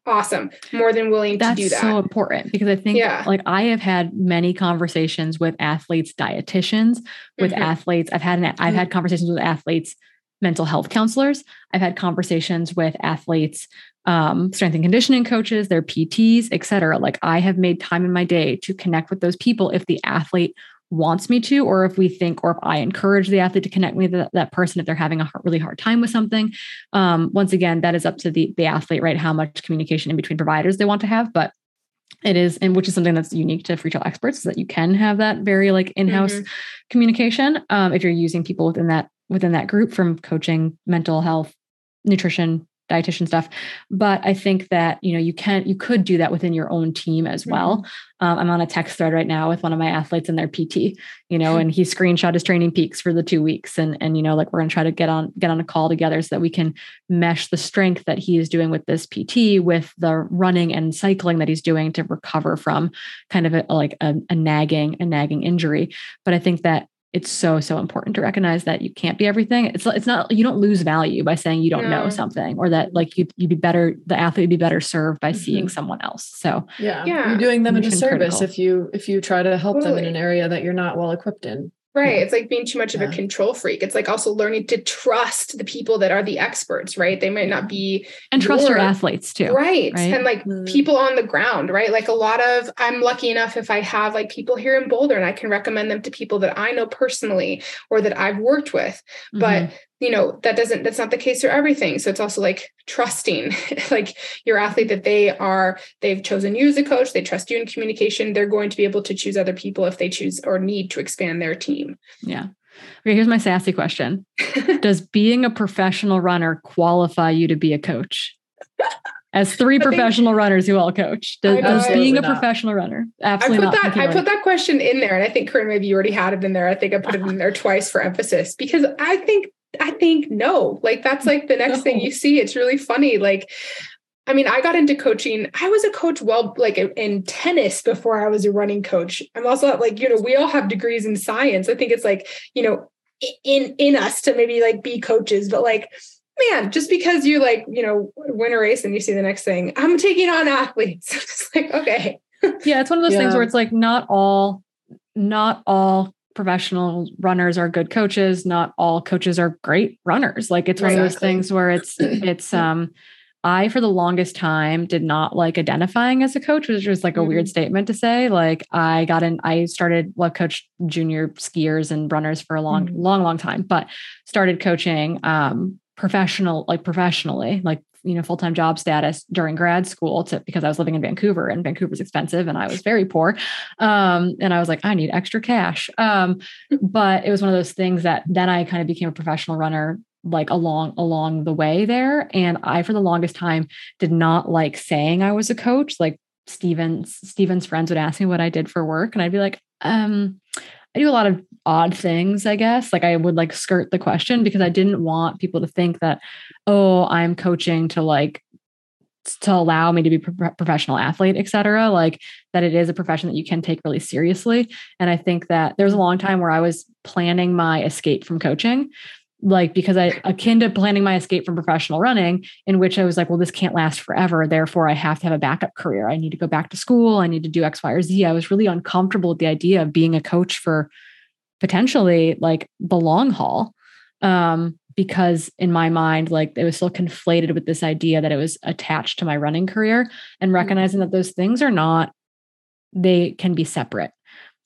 awesome more than willing That's to do that so important because i think yeah. like i have had many conversations with athletes dietitians with mm-hmm. athletes i've had an, i've mm-hmm. had conversations with athletes mental health counselors i've had conversations with athletes um, strength and conditioning coaches their pts et cetera like i have made time in my day to connect with those people if the athlete wants me to, or if we think, or if I encourage the athlete to connect with that, that person if they're having a really hard time with something. Um, once again, that is up to the the athlete, right? How much communication in between providers they want to have, but it is, and which is something that's unique to Freetrail experts, is that you can have that very like in-house mm-hmm. communication um, if you're using people within that within that group from coaching, mental health, nutrition, dietitian stuff. But I think that, you know, you can, you could do that within your own team as well. Mm-hmm. Um, I'm on a text thread right now with one of my athletes and their PT, you know, and he screenshot his TrainingPeaks for the two weeks. And, and, you know, like we're going to try to get on, get on a call together so that we can mesh the strength that he is doing with this PT with the running and cycling that he's doing to recover from kind of a, like a, a nagging, a nagging injury. But I think that it's so so important to recognize that you can't be everything it's it's not you don't lose value by saying you don't no. know something or that like you you'd be better the athlete would be better served by mm-hmm. seeing someone else so yeah, yeah. you're doing them a disservice if you if you try to help totally. them in an area that you're not well equipped in Right. It's like being too much of a control freak. It's like also learning to trust the people that are the experts, right? They might not be and trust your, your athletes too. Right. right? And like mm-hmm. people on the ground, right? Like a lot of I'm lucky enough if I have like people here in Boulder and I can recommend them to people that I know personally or that I've worked with. Mm-hmm. But you know that doesn't that's not the case for everything so it's also like trusting [LAUGHS] like your athlete that they are they've chosen you as a coach they trust you in communication they're going to be able to choose other people if they choose or need to expand their team yeah okay here's my sassy question [LAUGHS] does being a professional runner qualify you to be a coach as three professional runners who all coach. Does, does being a not. professional runner absolutely I put not. That, I put that question in there, and I think Corrine, maybe you already had it in there. I think I put it in there twice for emphasis because I think I think no. Like that's like the next no. thing you see. It's really funny. Like I mean, I got into coaching. I was a coach well, like in tennis before I was a running coach. I'm also like, you know, we all have degrees in science. I think it's like, you know, in in us to maybe like be coaches, but like, man, just because you like, you know, win a race and you see the next thing, I'm taking on athletes. [LAUGHS] it's like, okay. yeah, it's one of those yeah. things where it's like not all, not all professional runners are good coaches not all coaches are great runners like it's one exactly. of those things where it's it's [CLEARS THROAT] um I, for the longest time, did not like identifying as a coach, which was like a mm-hmm. weird statement to say. Like, I got in, I started, well, coach junior skiers and runners for a long, mm-hmm. long, long time, but started coaching um, professional, like professionally, like you know full-time job status during grad school to because I was living in Vancouver and Vancouver's expensive and I was very poor. Um, and I was like I need extra cash. Um, but it was one of those things that then I kind of became a professional runner like along along the way there. And I for the longest time did not like saying I was a coach. Like Steven's Steven's friends would ask me what I did for work and I'd be like um I do a lot of odd things, I guess. Like I would like skirt the question because I didn't want people to think that, oh, I'm coaching to like to allow me to be a professional athlete, et cetera. Like that it is a profession that you can take really seriously. And I think that there's a long time where I was planning my escape from coaching like because I akin to planning my escape from professional running, in which I was like, well, this can't last forever. Therefore, I have to have a backup career. I need to go back to school. I need to do X, Y, or Z. I was really uncomfortable with the idea of being a coach for potentially like the long haul. Um, because in my mind, like it was still conflated with this idea that it was attached to my running career and mm-hmm. recognizing that those things are not, they can be separate.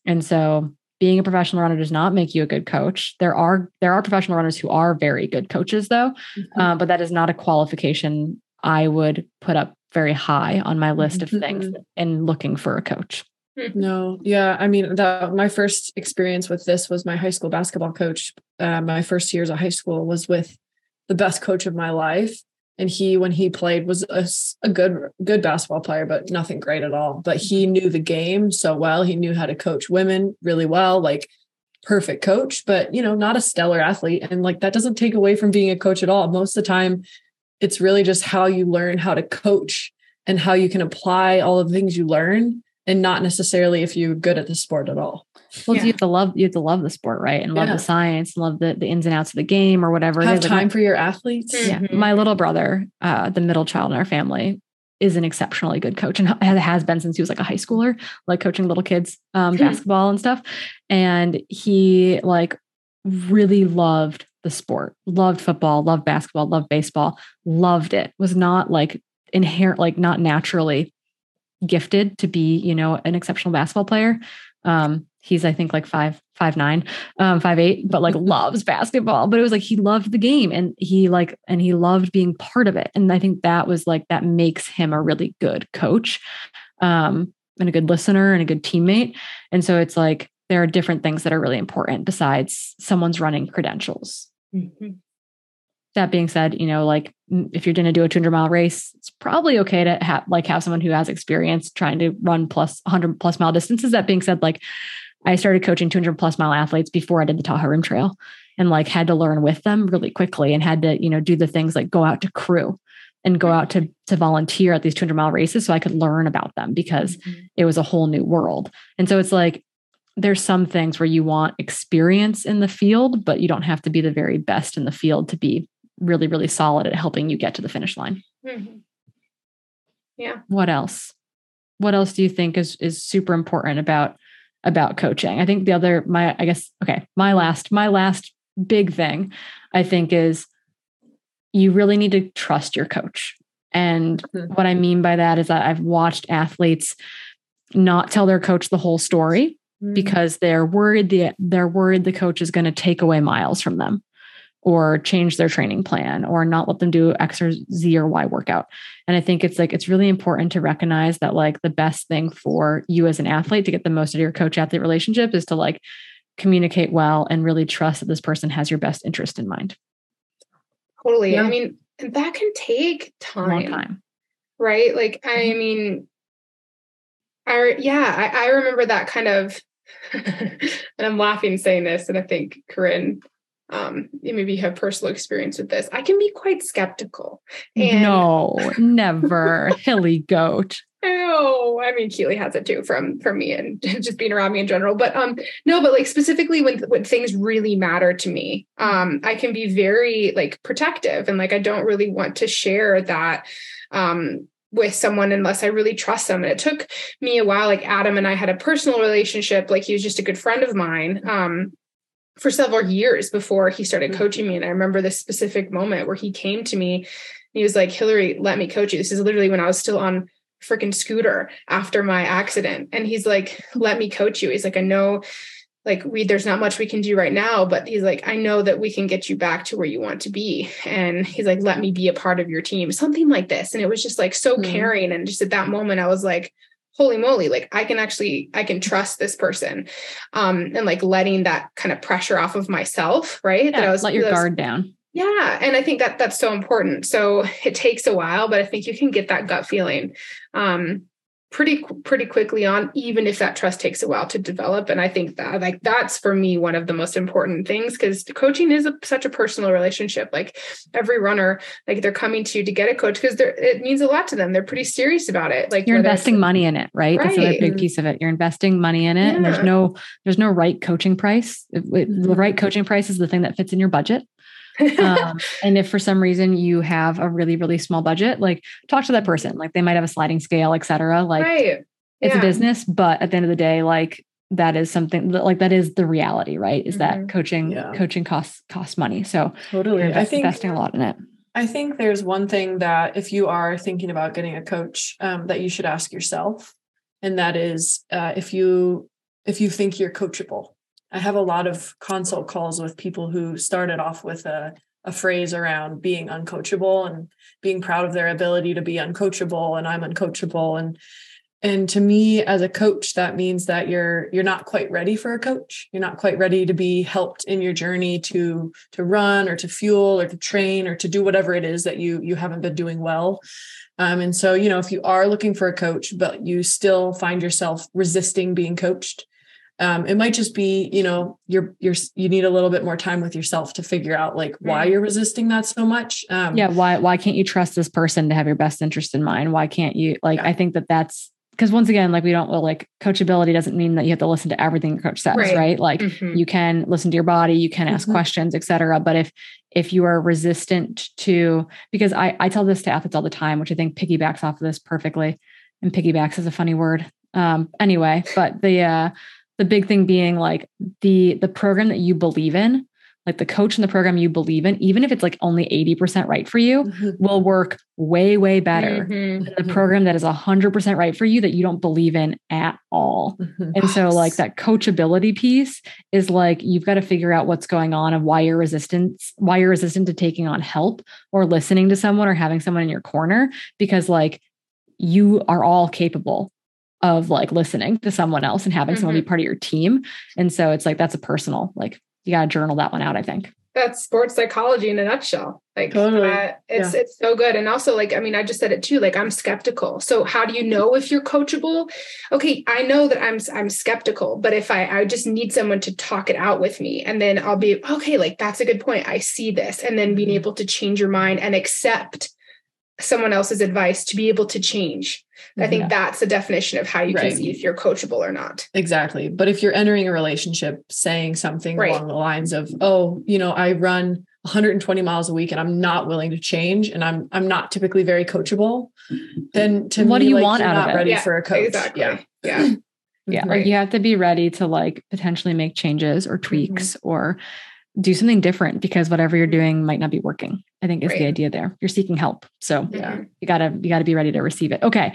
And so being a professional runner does not make you a good coach. There are there are professional runners who are very good coaches, though, mm-hmm. um, but that is not a qualification I would put up very high on my list of things mm-hmm. in looking for a coach. Hmm. No, yeah, I mean, that my first experience with this was my high school basketball coach. Uh, my first years of high school was with the best coach of my life, and he when he played was a, a, good good basketball player but nothing great at all but he knew the game so well he knew how to coach women really well like perfect coach but you know not a stellar athlete and like that doesn't take away from being a coach at all most of the time it's really just how you learn how to coach and how you can apply all of the things you learn and not necessarily if you're good at the sport at all well, yeah. you have to love you have to love the sport, right? And love yeah. the science, and love the, the ins and outs of the game or whatever have it is. Time like, for your athletes. Yeah. Mm-hmm. My little brother, uh, the middle child in our family, is an exceptionally good coach and has been since he was like a high schooler, like coaching little kids um, hmm. basketball and stuff. And he like really loved the sport, loved football, loved basketball, loved baseball, loved it. Was not like inherent, like not naturally gifted to be, you know, an exceptional basketball player. Um, he's I think like five five nine, um, five eight, but like [LAUGHS] loves basketball. But it was like he loved the game and he like and he loved being part of it. And I think that was like that makes him a really good coach, um, and a good listener and a good teammate. And so it's like there are different things that are really important besides someone's running credentials. Mm-hmm. That being said, you know, like if you're going to do a 200 mile race, it's probably okay to have like have someone who has experience trying to run plus 100 plus mile distances. That being said, like I started coaching 200 plus mile athletes before I did the Tahoe Rim Trail and like had to learn with them really quickly and had to, you know, do the things like go out to crew and go out to to volunteer at these 200 mile races so I could learn about them because mm-hmm. it was a whole new world. And so it's like there's some things where you want experience in the field, but you don't have to be the very best in the field to be really, really solid at helping you get to the finish line. Mm-hmm. Yeah. What else? What else do you think is is super important about about coaching? I think the other my I guess okay, my last my last big thing I think is you really need to trust your coach. And mm-hmm. what I mean by that is that I've watched athletes not tell their coach the whole story mm-hmm. because they're worried the they're worried the coach is going to take away miles from them or change their training plan or not let them do X or Z or Y workout. And I think it's like it's really important to recognize that like the best thing for you as an athlete to get the most out of your coach athlete relationship is to like communicate well and really trust that this person has your best interest in mind. Totally. Yeah. I mean, that can take time. Long time. Right? Like I mm-hmm. mean I yeah, I, I remember that kind of [LAUGHS] and I'm laughing saying this, and I think Corrine um, maybe you have personal experience with this. I can be quite skeptical. And no, never. [LAUGHS] Hilly goat. Oh, I mean, Keely has it too from from me and [LAUGHS] just being around me in general. But um, no, but like specifically when when things really matter to me, um, I can be very like protective and like I don't really want to share that um with someone unless I really trust them. And it took me a while. Like Adam and I had a personal relationship. Like he was just a good friend of mine. Um, for several years before he started mm-hmm. coaching me. And I remember this specific moment where he came to me. he was like, Hillary, let me coach you. This is literally when I was still on freaking scooter after my accident. And he's like, let me coach you. He's like, I know like we there's not much we can do right now but he's like i know that we can get you back to where you want to be and he's like let me be a part of your team something like this and it was just like so mm-hmm. caring and just at that moment i was like holy moly like i can actually i can trust this person um and like letting that kind of pressure off of myself right? Yeah, that i was let your was, guard down. Yeah and i think that that's so important. So it takes a while but i think you can get that gut feeling um pretty pretty quickly on even if that trust takes a while to develop and i think that like that's for me one of the most important things because coaching is a, such a personal relationship like every runner like they're coming to you to get a coach because it means a lot to them they're pretty serious about it like you're investing money in it right? right? that's another big piece of it you're investing money in it yeah. and there's no there's no right coaching price it, it, the mm-hmm. right coaching price is the thing that fits in your budget um, [LAUGHS] and if for some reason you have a really really small budget like talk to that person like they might have a sliding scale etc like right. it's yeah. a business but at the end of the day like that is something like that is the reality right is mm-hmm. that coaching yeah. coaching costs costs money so totally invest, i think investing a lot in it i think there's one thing that if you are thinking about getting a coach um, that you should ask yourself and that is uh, if you if you think you're coachable I have a lot of consult calls with people who started off with a, a phrase around being uncoachable and being proud of their ability to be uncoachable and I'm uncoachable. And and to me as a coach that means that you're you're not quite ready for a coach. You're not quite ready to be helped in your journey to to run or to fuel or to train or to do whatever it is that you you haven't been doing well. Um, and so you know if you are looking for a coach but you still find yourself resisting being coached um, it might just be you know you're you're you need a little bit more time with yourself to figure out like why you're resisting that so much um, yeah why why can't you trust this person to have your best interest in mind why can't you like yeah. i think that that's because once again like we don't well, like coachability doesn't mean that you have to listen to everything your coach says right, right? like mm-hmm. you can listen to your body you can ask mm-hmm. questions etc but if if you are resistant to because i i tell this to athletes all the time which i think piggybacks off of this perfectly and piggybacks is a funny word um anyway but the uh the big thing being like the the program that you believe in like the coach in the program you believe in even if it's like only 80% right for you mm-hmm. will work way way better mm-hmm. than the mm-hmm. program that is 100% right for you that you don't believe in at all mm-hmm. and so like that coachability piece is like you've got to figure out what's going on and why you're resistant why you're resistant to taking on help or listening to someone or having someone in your corner because like you are all capable of like listening to someone else and having mm-hmm. someone be mm-hmm. part of your team. And so it's like that's a personal, like you got to journal that one out, I think. that's sports psychology in a nutshell. Like Totally. uh, it's Yeah. it's so good. And also, like, I mean, I just said it too. Like, I'm skeptical. So how do you know if you're coachable? Okay, I know that I'm I'm skeptical, but if I I just need someone to talk it out with me, and then I'll be okay. Like that's a good point. I see this, and then being Mhm. able to change your mind and accept someone else's advice to be able to change. I think Yeah. that's the definition of how you Right. can see if you're coachable or not. Exactly. But if you're entering a relationship saying something Right. along the lines of, "Oh, you know, I run 120 miles a week and I'm not willing to change and I'm I'm not typically very coachable," then to What me, do you like, want you're of not it? ready Yeah, for a coach. Exactly. [CLEARS THROAT] Yeah. Yeah. Yeah. Right. Like you have to be ready to like potentially make changes or mm-hmm. tweaks or do something different because whatever you're doing might not be working. I think is the idea there. You're seeking help. So Yeah. You gotta you gotta be ready to receive it. Okay.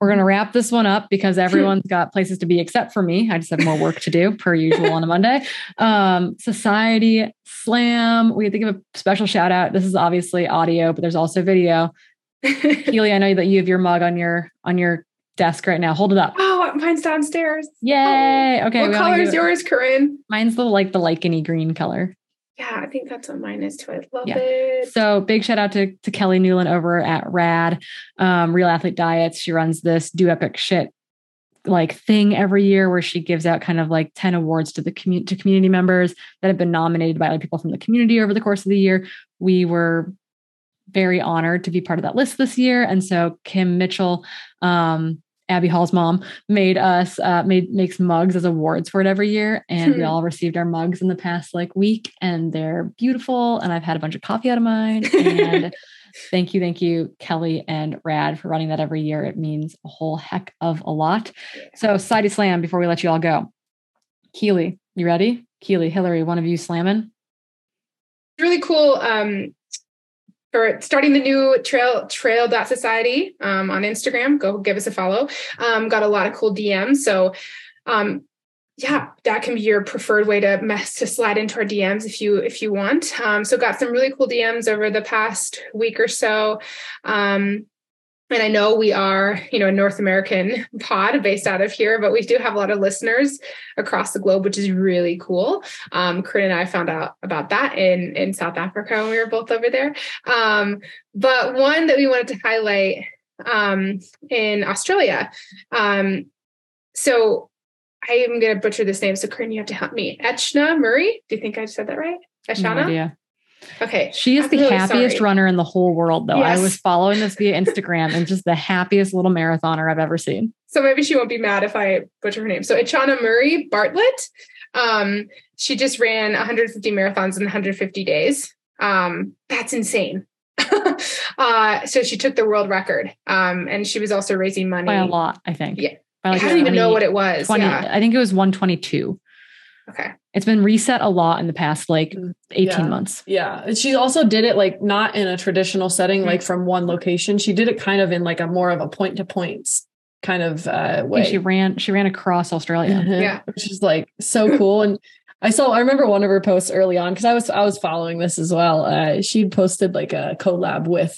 We're gonna wrap this one up because [LAUGHS] everyone's got places to be except for me. I just have more work to do per [LAUGHS] usual on a Monday. Um, Society Slam. We have to give a special shout out. This is obviously audio, but there's also video. [LAUGHS] Keely, I know that you have your mug on your on your desk right now. Hold it up. oh, mine's downstairs. Yay. Okay. what color is yours, Corrine? Mine's the like the licheny green color. Yeah, I think that's what mine is too. I love Yeah. it. So big shout out to, to Kelly Newlin over at Rad, um, Real Athlete Diets. She runs this do epic shit like thing every year where she gives out kind of like 10 awards to the community to community members that have been nominated by other people from the community over the course of the year. We were very honored to be part of that list this year. And so Kim Mitchell, um, Abby Hall's mom made us uh, made makes mugs as awards for it every year, and we Hmm. all received our mugs in the past like week, and they're beautiful. And I've had a bunch of coffee out of mine. And [LAUGHS] thank you, thank you, Kelly and Rad for running that every year. It means a whole heck of a lot. So, Society Slam before we let you all go. Keely, you ready? Keely, Hillary, one of you slamming. really cool um for starting the new trail trail dot society um, on instagram. Go give us a follow. Um, got a lot of cool dms so um, yeah that can be your preferred way to mess to slide into our dms if you if you want. Um, so got some really cool dms over the past week or so. Um, and I know we are, you know, a North American pod based out of here, but we do have a lot of listeners across the globe, which is really cool. Um, Corrine and I found out about that in in South Africa when we were both over there. Um, but one that we wanted to highlight um, in Australia. Um, so I am going to butcher this name, so Corrine, you have to help me. Echna Murray. Do you think I said that right? No Eshana. idea. Okay. She is I'm the really happiest sorry. runner in the whole world, though. I was following this via [LAUGHS] Instagram and just the happiest little marathoner I've ever seen. so maybe she won't be mad if I butcher her name. So Ichana Murray Bartlett, um, she just ran 150 marathons in 150 days. Um, that's insane. [LAUGHS] uh, so she took the world record, um, and she was also raising money. By a lot, I think. Yeah. By I like don't even know what it was. 20 Yeah. I think it was 122. Okay. It's been reset a lot in the past like Mm, 18 yeah. months. Yeah. And She also did it like not in a traditional setting, Mhm. like from one location. She did it kind of in like a more of a point to points kind of uh, way. she ran she ran across Australia. Mhm. [LAUGHS] Yeah. Which is like so cool. And I saw I remember one of her posts early on because I was I was following this as well. Uh she'd posted like a collab with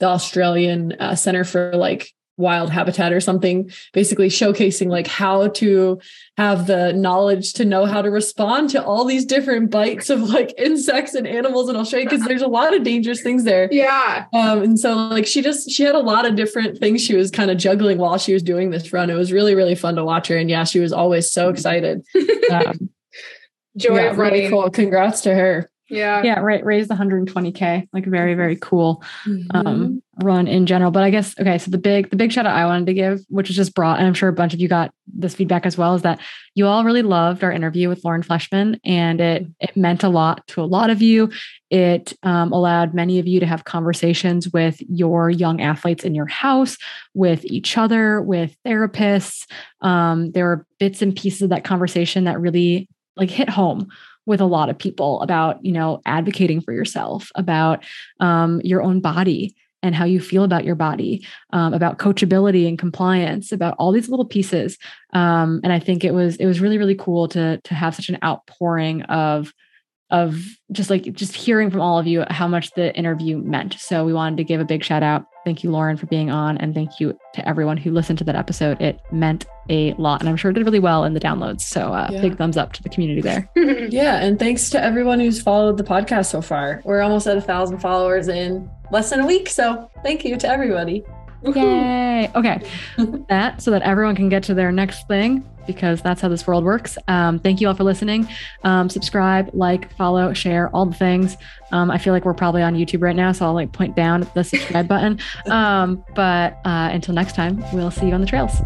the Australian uh, Center for like Wild Habitat or something, basically showcasing like how to have the knowledge to know how to respond to all these different bites of like [LAUGHS] insects and animals in Australia because there's a lot of dangerous things there. Yeah. Um, and so like she just she had a lot of different things she was kind of juggling while she was doing this run. It was really really fun to watch her, and yeah, she was always so excited. [LAUGHS] Um, Joy yeah, of really cool. Congrats to her. Yeah. Yeah, right. Raised 120k, like very very cool Mm-hmm. um, run in general. But I guess okay. So the big the big shout out I wanted to give, which was just brought, and I'm sure a bunch of you got this feedback as well, is that you all really loved our interview with Lauren Fleshman, and it it meant a lot to a lot of you. It um, allowed many of you to have conversations with your young athletes in your house, with each other, with therapists. Um, there were bits and pieces of that conversation that really like hit home with a lot of people about you know advocating for yourself about um, your own body and how you feel about your body um, about coachability and compliance about all these little pieces. Um, and i think it was it was really really cool to to have such an outpouring of of just like just hearing from all of you how much the interview meant. So we wanted to give a big shout out Thank you, Lauren, for being on. And thank you to everyone who listened to that episode. It meant a lot. And I'm sure it did really well in the downloads. So uh, Yeah. big thumbs up to the community there. [LAUGHS] Yeah, and thanks to everyone who's followed the podcast so far. We're almost at a thousand followers in less than a week, so thank you to everybody. Yay. Okay. that so that everyone can get to their next thing because that's how this world works. Um, thank you all for listening. Um, subscribe, like, follow, share, all the things. Um, I feel like we're probably on YouTube right now, so I'll like point down the subscribe [LAUGHS] button. Um, but uh, until next time, we'll see you on the trails.